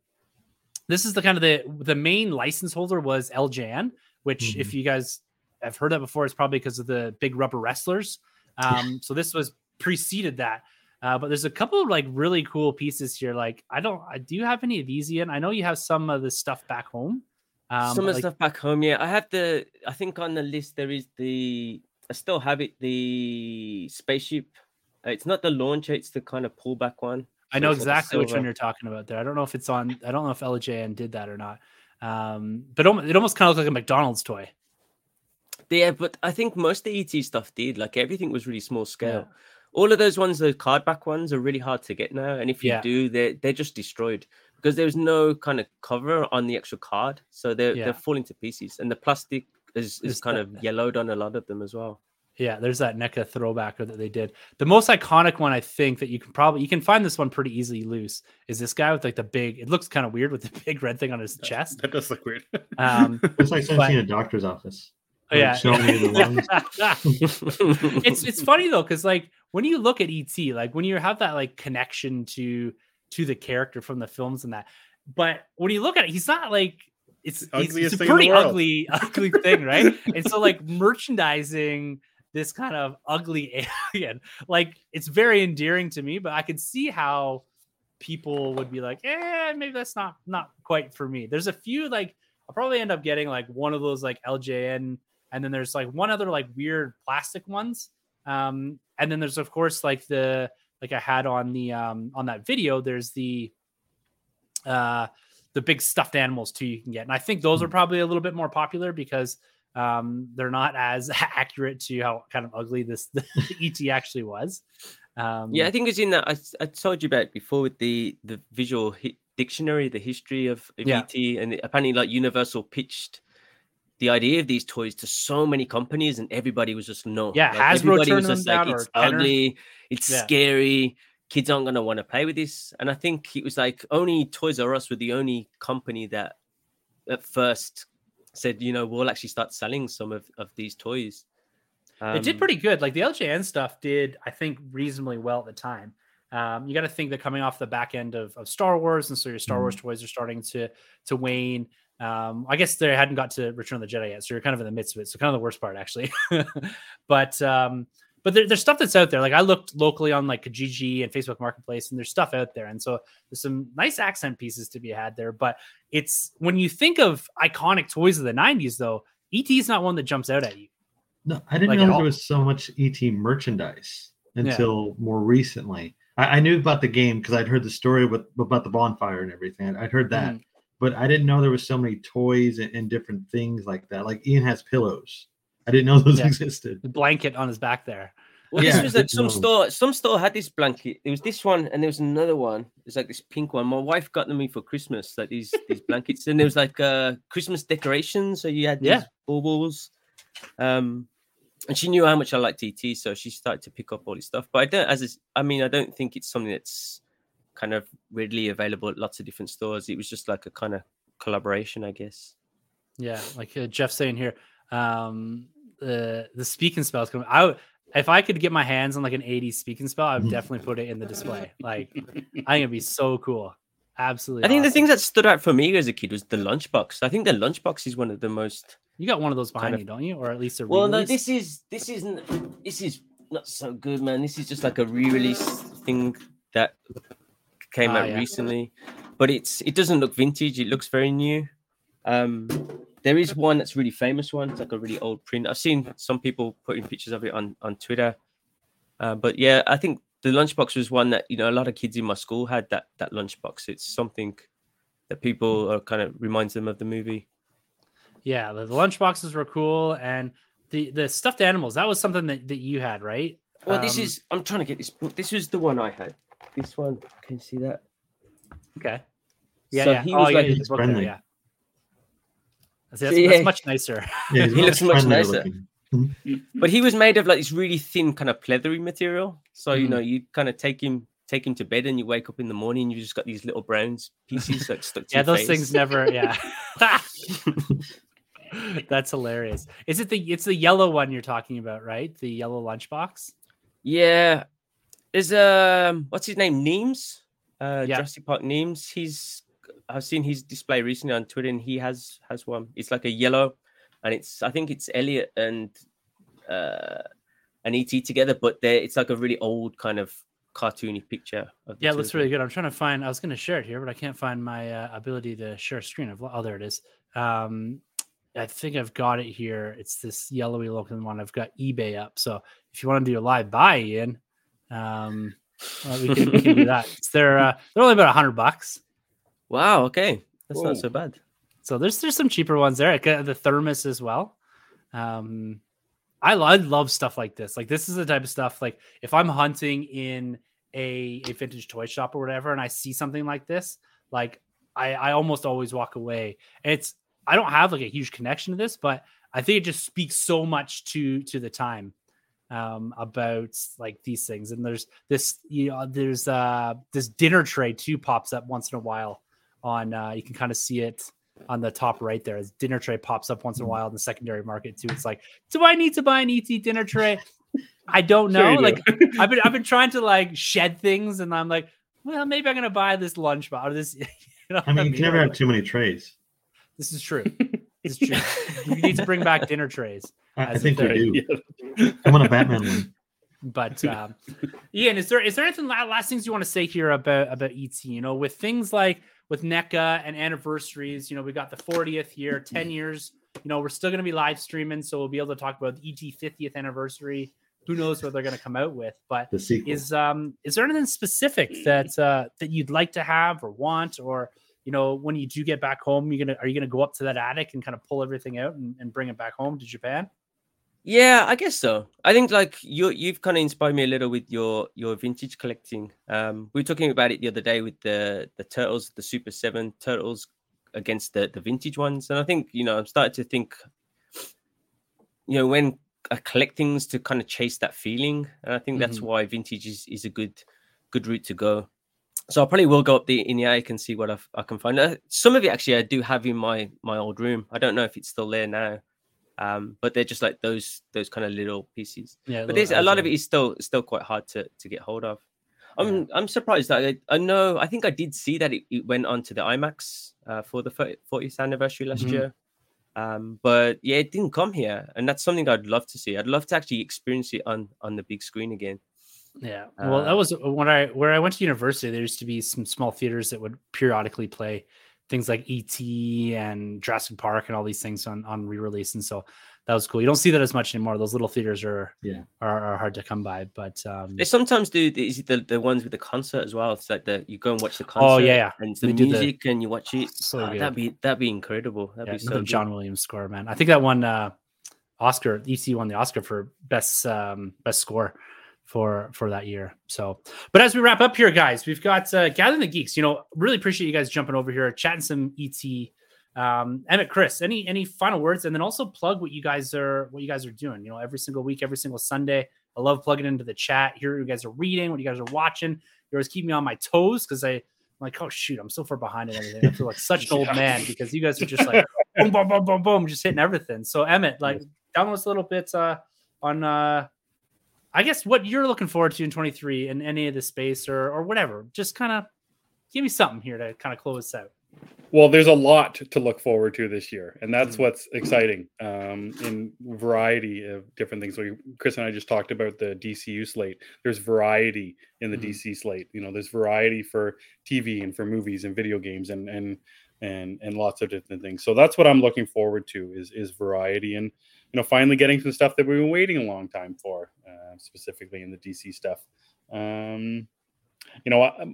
this is the kind of the the main license holder was LJN, which if you guys have heard that before, it's probably because of the big rubber wrestlers. Um, so this was preceded that. Uh, but there's a couple of like really cool pieces here. Like I don't, I do you have any of these, Ian? I know you have some of the stuff back home. Um, Some of the like, stuff back home, yeah. I have the. I think on the list there is the. I still have it. The spaceship. It's not the launcher. It's the kind of pullback one. I know like exactly which one you're talking about there. I don't know if it's on. I don't know if LJN did that or not. Um, but it almost kind of looks like a McDonald's toy. Yeah, but I think most of the ET stuff did. Like everything was really small scale. All of those ones, the card back ones, are really hard to get now. And if you Yeah. do, they're they're just destroyed because there's no kind of cover on the actual card, so they're Yeah. they're falling to pieces. And the plastic is is kind the- of yellowed on a lot of them as well. Yeah, there's that NECA throwback that they did. The most iconic one, I think, that you can probably you can find this one pretty easily loose is this guy with like the big. It looks kind of weird with the big red thing on his chest. That does look weird. Um, It's like But- something in a doctor's office. oh, yeah, showing you the lungs. it's it's funny though because like when you look at ET, like when you have that like connection to to the character from the films and that, but when you look at it, he's not like it's, The he's, ugliest it's a thing in the pretty ugly ugly thing, right? and so like merchandising this kind of ugly alien, like it's very endearing to me, but I could see how people would be like, eh, maybe that's not not quite for me. There's a few like I'll probably end up getting like one of those like LJN, and then there's like one other like weird plastic ones. Um, and then there's of course like the like I had on the um on that video, there's the uh the big stuffed animals too you can get. And I think those are probably a little bit more popular because um they're not as accurate to how kind of ugly this the ET actually was. Um Yeah, I think it's in that. I told you about it before with the the visual hi- dictionary, the history of, of Yeah. ET, and apparently, like Universal pitched the idea of these toys to so many companies, and everybody was just no. Yeah, like, Hasbro everybody turned was them down like it's ugly, it's Yeah. scary. Kids aren't gonna want to play with this, and I think it was like only Toys R Us were the only company that at first said, you know, we'll actually start selling some of, of these toys. it did Um, pretty good. Like the LJN stuff did, I think, reasonably well at the time. Um, you got to think that coming off the back end of, of Star Wars, and so your Star Wars toys are starting to to wane. Um, I guess they hadn't got to Return of the Jedi yet, so you're kind of in the midst of it. So kind of the worst part, actually. but um, but there, there's stuff that's out there. Like I looked locally on like Kijiji and Facebook Marketplace, and there's stuff out there, and so there's some nice accent pieces to be had there. But it's when you think of iconic toys of the '90s, though, ET is not one that jumps out at you. No, I didn't Like, know there was so much ET merchandise Yeah. until more recently. I, I knew about the game because I'd heard the story with about the bonfire and everything. I'd heard that, Mhm. but I didn't know there was so many toys and, and different things like that. Like Ian has pillows. I didn't know those Yeah. existed. The blanket on his back there. Well, Yeah, this was at some normal. store. Some store had this blanket. It was this one, and there was another one. It's like this pink one. My wife got them me for Christmas. Like these these blankets, and there was like uh Christmas decorations. So you had these Yeah. baubles. Um, and she knew how much I liked ET, so she started to pick up all this stuff. But I don't, as is, I mean, I don't think it's something that's kind of readily available at lots of different stores. It was just like a kind of collaboration, I guess. Yeah, like uh, Jeff saying here, um, the the speaking spells spell is coming. I if I could get my hands on like an 80s speaking spell, I would definitely put it in the display. Like, I think it'd be so cool. Absolutely. I think the awesome. things that stood out for me as a kid was the lunchbox. I think the lunchbox is one of the most. you got one of those behind kind you, don't you? Or at least a Well, no, this is this isn't. This is not so good, man. This is just like a re-release thing that came Ah, out yeah. recently, but it's it doesn't look vintage. It looks very new. Um, there is one that's really famous one. It's like a really old print. I've seen some people putting pictures of it on on Twitter. Uh, but yeah, I think the lunchbox was one that you know a lot of kids in my school had that that lunchbox. It's something that people are kind of reminds them of the movie. Yeah, the, the lunch boxes were cool, and the the stuffed animals that was something that, that you had, right? Well, this Um, is I'm trying to get this. Book. This was the one I had. This one, can you see that? okay. Yeah, So yeah. he oh, was yeah, like- the He's book there, yeah. See, that's, Yeah. that's much nicer. Yeah, He looks much nicer. But he was made of like this really thin kind of pleathery material. So you Mhm. know, you kind of take him take him to bed, and you wake up in the morning, and you just got these little brown pieces like stuck to yeah, your those face. things never. Yeah. That's hilarious. Is it the it's the yellow one you're talking about, right? The yellow lunchbox. Yeah, there's um, what's his name? Neems, uh, Yeah. Jurassic Park Neems. He's I've seen his display recently on Twitter, and he has has one. It's like a yellow, and it's I think it's Elliot and uh and ET together, but they it's like a really old kind of cartoony picture. Of Yeah, it looks really good. I'm trying to find. I was going to share it here, but I can't find my uh, ability to share screen. Of oh, there it is. Um, I think I've got it here. It's this yellowy looking one. I've got eBay up. So if you want to do a live buy in, um, well, we, can, we can do that. It's they're uh, they're only about a hundred bucks. Wow. Okay, that's Whoa. not so bad. So there's there's some cheaper ones there. The thermos as well. Um, I love, I love stuff like this. Like this is the type of stuff. Like if I'm hunting in a, a vintage toy shop or whatever, and I see something like this, like I I almost always walk away. And it's I don't have like a huge connection to this, but I think it just speaks so much to to the time um about like these things and there's this you know there's uh this dinner tray too pops up once in a while on uh you can kind of see it on the top right there. As dinner tray pops up once in a while in the secondary market too. It's like, do I need to buy an ET dinner tray? I don't know. Sure do. like I've been I've been trying to like shed things, and I'm like, well, maybe I'm gonna buy this lunchbox or this. You know I mean, you can never Like, have too many trays. This is true. This is true. you need to bring back dinner trays. I, I think we third, do. Yeah. I want a Batman one. But um, Ian, is there is there anything last things you want to say here about about ET? You know, with things like with NECA and anniversaries, you know, we got the 40th year, 10 years. You know, we're still going to be live streaming, so we'll be able to talk about the ET 50th anniversary. Who knows what they're going to come out with? But is um is there anything specific that uh that you'd like to have or want or you know when you do get back home you're gonna are you gonna go up to that attic and kind of pull everything out and, and bring it back home to japan Yeah, I guess so. I think like you you've kind of inspired me a little with your your vintage collecting. Um, we were talking about it the other day with the the turtles, the Super Seven turtles against the the vintage ones, and I think you know I'm starting to think, you know, when uh, collecting's to kind of chase that feeling, and I think that's Mhm. why vintage is is a good good route to go. So I probably will go up the in the attic and see what I, I can find. Uh, some of it actually I do have in my my old room. I don't know if it's still there now um but they're just like those those kind of little pieces yeah but there's a lot of it is still still quite hard to to get hold of i'm i'm surprised that I, I know i think i did see that it, it went on to the imax uh, for the 40th anniversary last Mhm. year um but yeah it didn't come here and that's something i'd love to see i'd love to actually experience it on on the big screen again Yeah. Well, that Uh, was when I where I went to university. There used to be some small theaters that would periodically play things like ET and Jurassic Park and all these things on on re-release, and so that was cool. You don't see that as much anymore. Those little theaters are Yeah. are, are hard to come by. But um, they sometimes do the, the, the ones with the concert as well it's like the you go and watch the concert Oh, yeah, yeah. and the They do the- music and you watch it so Ah, that'd be that'd be incredible that'd yeah, be so another good. John Williams score, man. I think that won uh, Oscar. ET won the Oscar for best um, best score for for that year. So, but as we wrap up here, guys, we've got uh, gathering the geeks. You know, really appreciate you guys jumping over here, chatting some ET. Um, Emmett, Chris, any any final words, and then also plug what you guys are what you guys are doing. You know, every single week, every single Sunday. I love plugging into the chat. Here, you guys are reading, what you guys are watching. You always keep me on my toes because I. I'm like, oh shoot, I'm so far behind and everything. I feel like such an old man because you guys are just like boom, boom, boom, boom, boom, just hitting everything. So Emmett, like, download us a little bit uh, on uh, I guess what you're looking forward to in 23 in any of the space or or whatever. Just kind of give me something here to kind of close out. Well, there's a lot to look forward to this year, and that's Mhm. what's exciting um, in variety of different things. So Chris and I just talked about the DCU slate. There's variety in the Mhm. DC slate. You know, there's variety for TV and for movies and video games and and and and lots of different things. So that's what I'm looking forward to is is variety and you know finally getting some stuff that we've been waiting a long time for, uh, specifically in the DC stuff. Um, you know, I,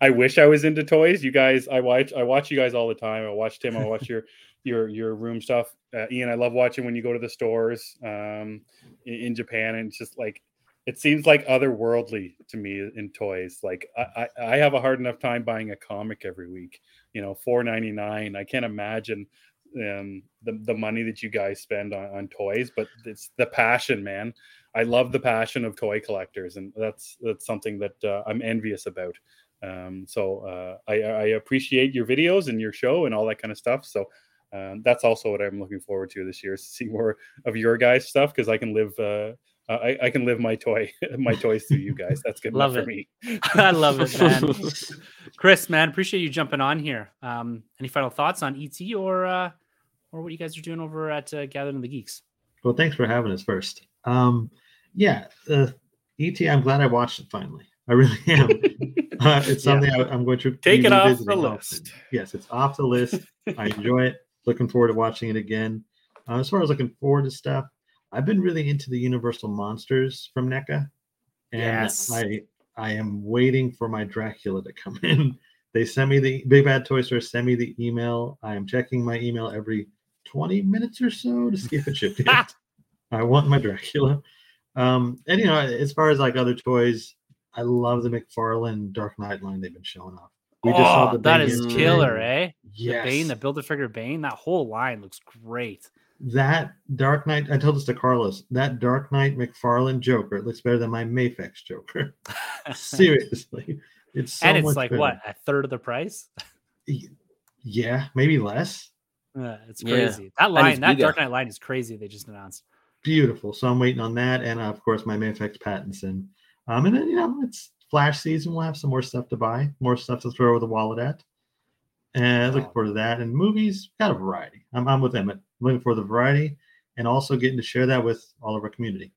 I wish I was into toys. You guys, I watch, I watch you guys all the time. I watch Tim. I watch your your your room stuff. Uh, Ian, I love watching when you go to the stores um, in, in Japan, and it's just like it seems like otherworldly to me in toys. Like I, I, I have a hard enough time buying a comic every week. You know, four ninety nine. I can't imagine um, the the money that you guys spend on, on toys, but it's the passion, man. I love the passion of toy collectors, and that's that's something that uh, I'm envious about. Um, so uh, I, I appreciate your videos and your show and all that kind of stuff. So um, that's also what I'm looking forward to this year: is to see more of your guys' stuff because I can live. Uh, I, I can live my toy my toys through you guys. That's good Love enough for it. me. I love it, man. Chris, man, appreciate you jumping on here. Um, any final thoughts on ET or uh, or what you guys are doing over at uh, Gathering the Geeks? Well, thanks for having us first. Um, yeah, uh, ET. I'm glad I watched it finally. I really am. uh, it's Yeah. something I, I'm going to Take it off revisiting the often. list. Yes, it's off the list. I enjoy it. Looking forward to watching it again. Uh, as far as looking forward to stuff, I've been really into the Universal monsters from NECA, and Yes. I I am waiting for my Dracula to come in. They sent me the Big Bad Toy Store sent me the email. I am checking my email every 20 minutes or so to see if it shipped yet. I want my Dracula. Um, and you know, as far as like other toys, I love the McFarlane Dark Knight line they've been showing off. We oh, that Bane is killer, eh? Yes. The Bane, the Build a Figure Bane, that whole line looks great. that Dark Knight, I told this to Carlos, that Dark Knight McFarlane Joker looks better than my Mafex Joker. Seriously. It's so and it's like better. what a third of the price. Yeah, maybe less. Uh, it's Yeah. crazy. That line, that. Dark Knight line is crazy. They just announced. Beautiful. So I'm waiting on that. And of course, my Mafex Pattinson. Um, and then, you know, it's Flash season. We'll have some more stuff to buy, more stuff to throw the wallet at. And looking forward to that. And movies, got a variety. I'm, I'm with Emmett. Looking for the variety and also getting to share that with all of our community.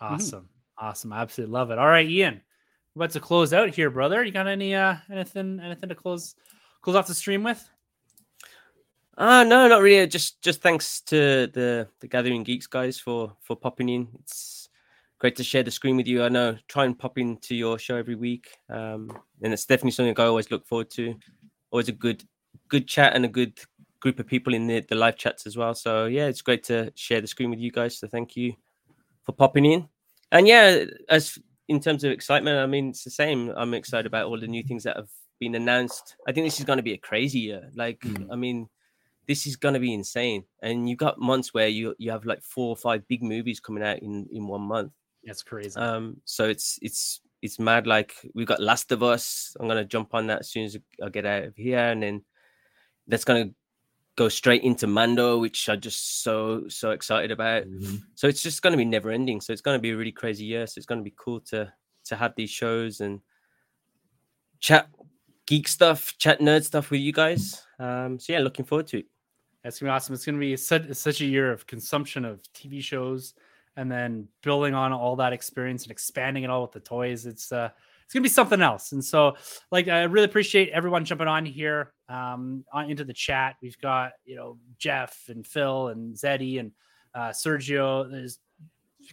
Awesome, awesome. I absolutely love it. All right, Ian, we're about to close out here, brother. You got any uh anything anything to close close off the stream with? Ah, no, not really. Just just thanks to the the Gathering Geeks guys for for popping in. It's great to share the screen with you. I know try and pop into your show every week, um, and it's definitely something I always look forward to. Always a good good chat and a good group of people in the the live chats as well. So yeah, it's great to share the screen with you guys. So thank you for popping in. And yeah, as in terms of excitement, I mean it's the same. I'm excited about all the new things that have been announced. I think this is going to be a crazy year. Like, Mm. I mean this is going to be insane and you've got months where you you have like four or five big movies coming out in in one month. That's crazy. um so it's it's it's mad like we've got last of us i'm going to jump on that as soon as i get out of here and then that's going to go straight into mando which i'm just so so excited about. So it's just going to be never ending so it's going to be a really crazy year so it's going to be cool to to have these shows and chat geek stuff chat nerd stuff with you guys. Um so yeah looking forward to it That's gonna be awesome. It's gonna be such such a year of consumption of TV shows, and then building on all that experience and expanding it all with the toys. It's uh, it's gonna be something else. And so, like, I really appreciate everyone jumping on here, um, on into the chat. We've got you know Jeff and Phil and Zeddy and uh, Sergio. There's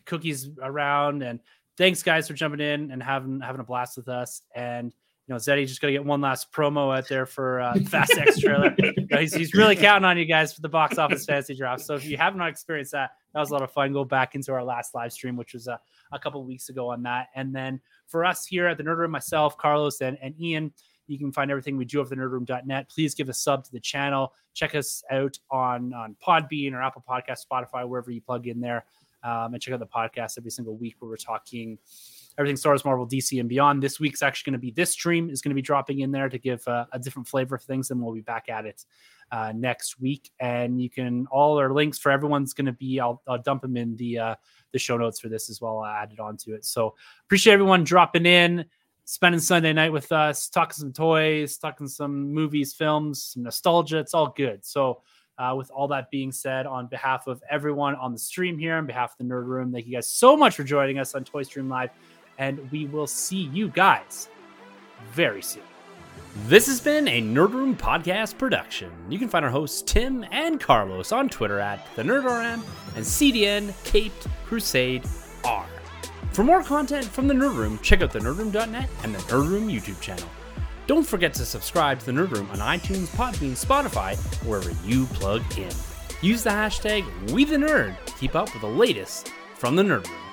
cookies around, and thanks guys for jumping in and having having a blast with us. And you know, Zeddy just got to get one last promo out there for uh, Fast X trailer. You know, he's, he's really counting on you guys for the box office fantasy draft. So if you have not experienced that, that was a lot of fun. Go back into our last live stream, which was uh, a couple weeks ago on that. And then for us here at the Nerd Room, myself, Carlos, and, and Ian, you can find everything we do over the nerdroom.net. Please give a sub to the channel. Check us out on, on Podbean or Apple Podcast, Spotify, wherever you plug in there. Um, and check out the podcast every single week where we're talking everything Star Wars, Marvel, DC, and beyond. This week's actually going to be this stream is going to be dropping in there to give uh, a different flavor of things, and we'll be back at it uh, next week. And you can all our links for everyone's going to be. I'll, I'll dump them in the uh, the show notes for this as well. I added onto it. So appreciate everyone dropping in, spending Sunday night with us, talking some toys, talking some movies, films, some nostalgia. It's all good. So. Uh, with all that being said, on behalf of everyone on the stream here, on behalf of the Nerd Room, thank you guys so much for joining us on Toy Stream Live, and we will see you guys very soon. This has been a Nerd Room podcast production. You can find our hosts Tim and Carlos on Twitter at the NerdRM and CDN Caped Crusade R. For more content from the Nerd Room, check out the nerdroom.net and the Nerd Room YouTube channel. Don't forget to subscribe to the Nerd Room on iTunes, Podbean, Spotify, wherever you plug in. Use the hashtag WeTheNerd to keep up with the latest from the Nerd Room.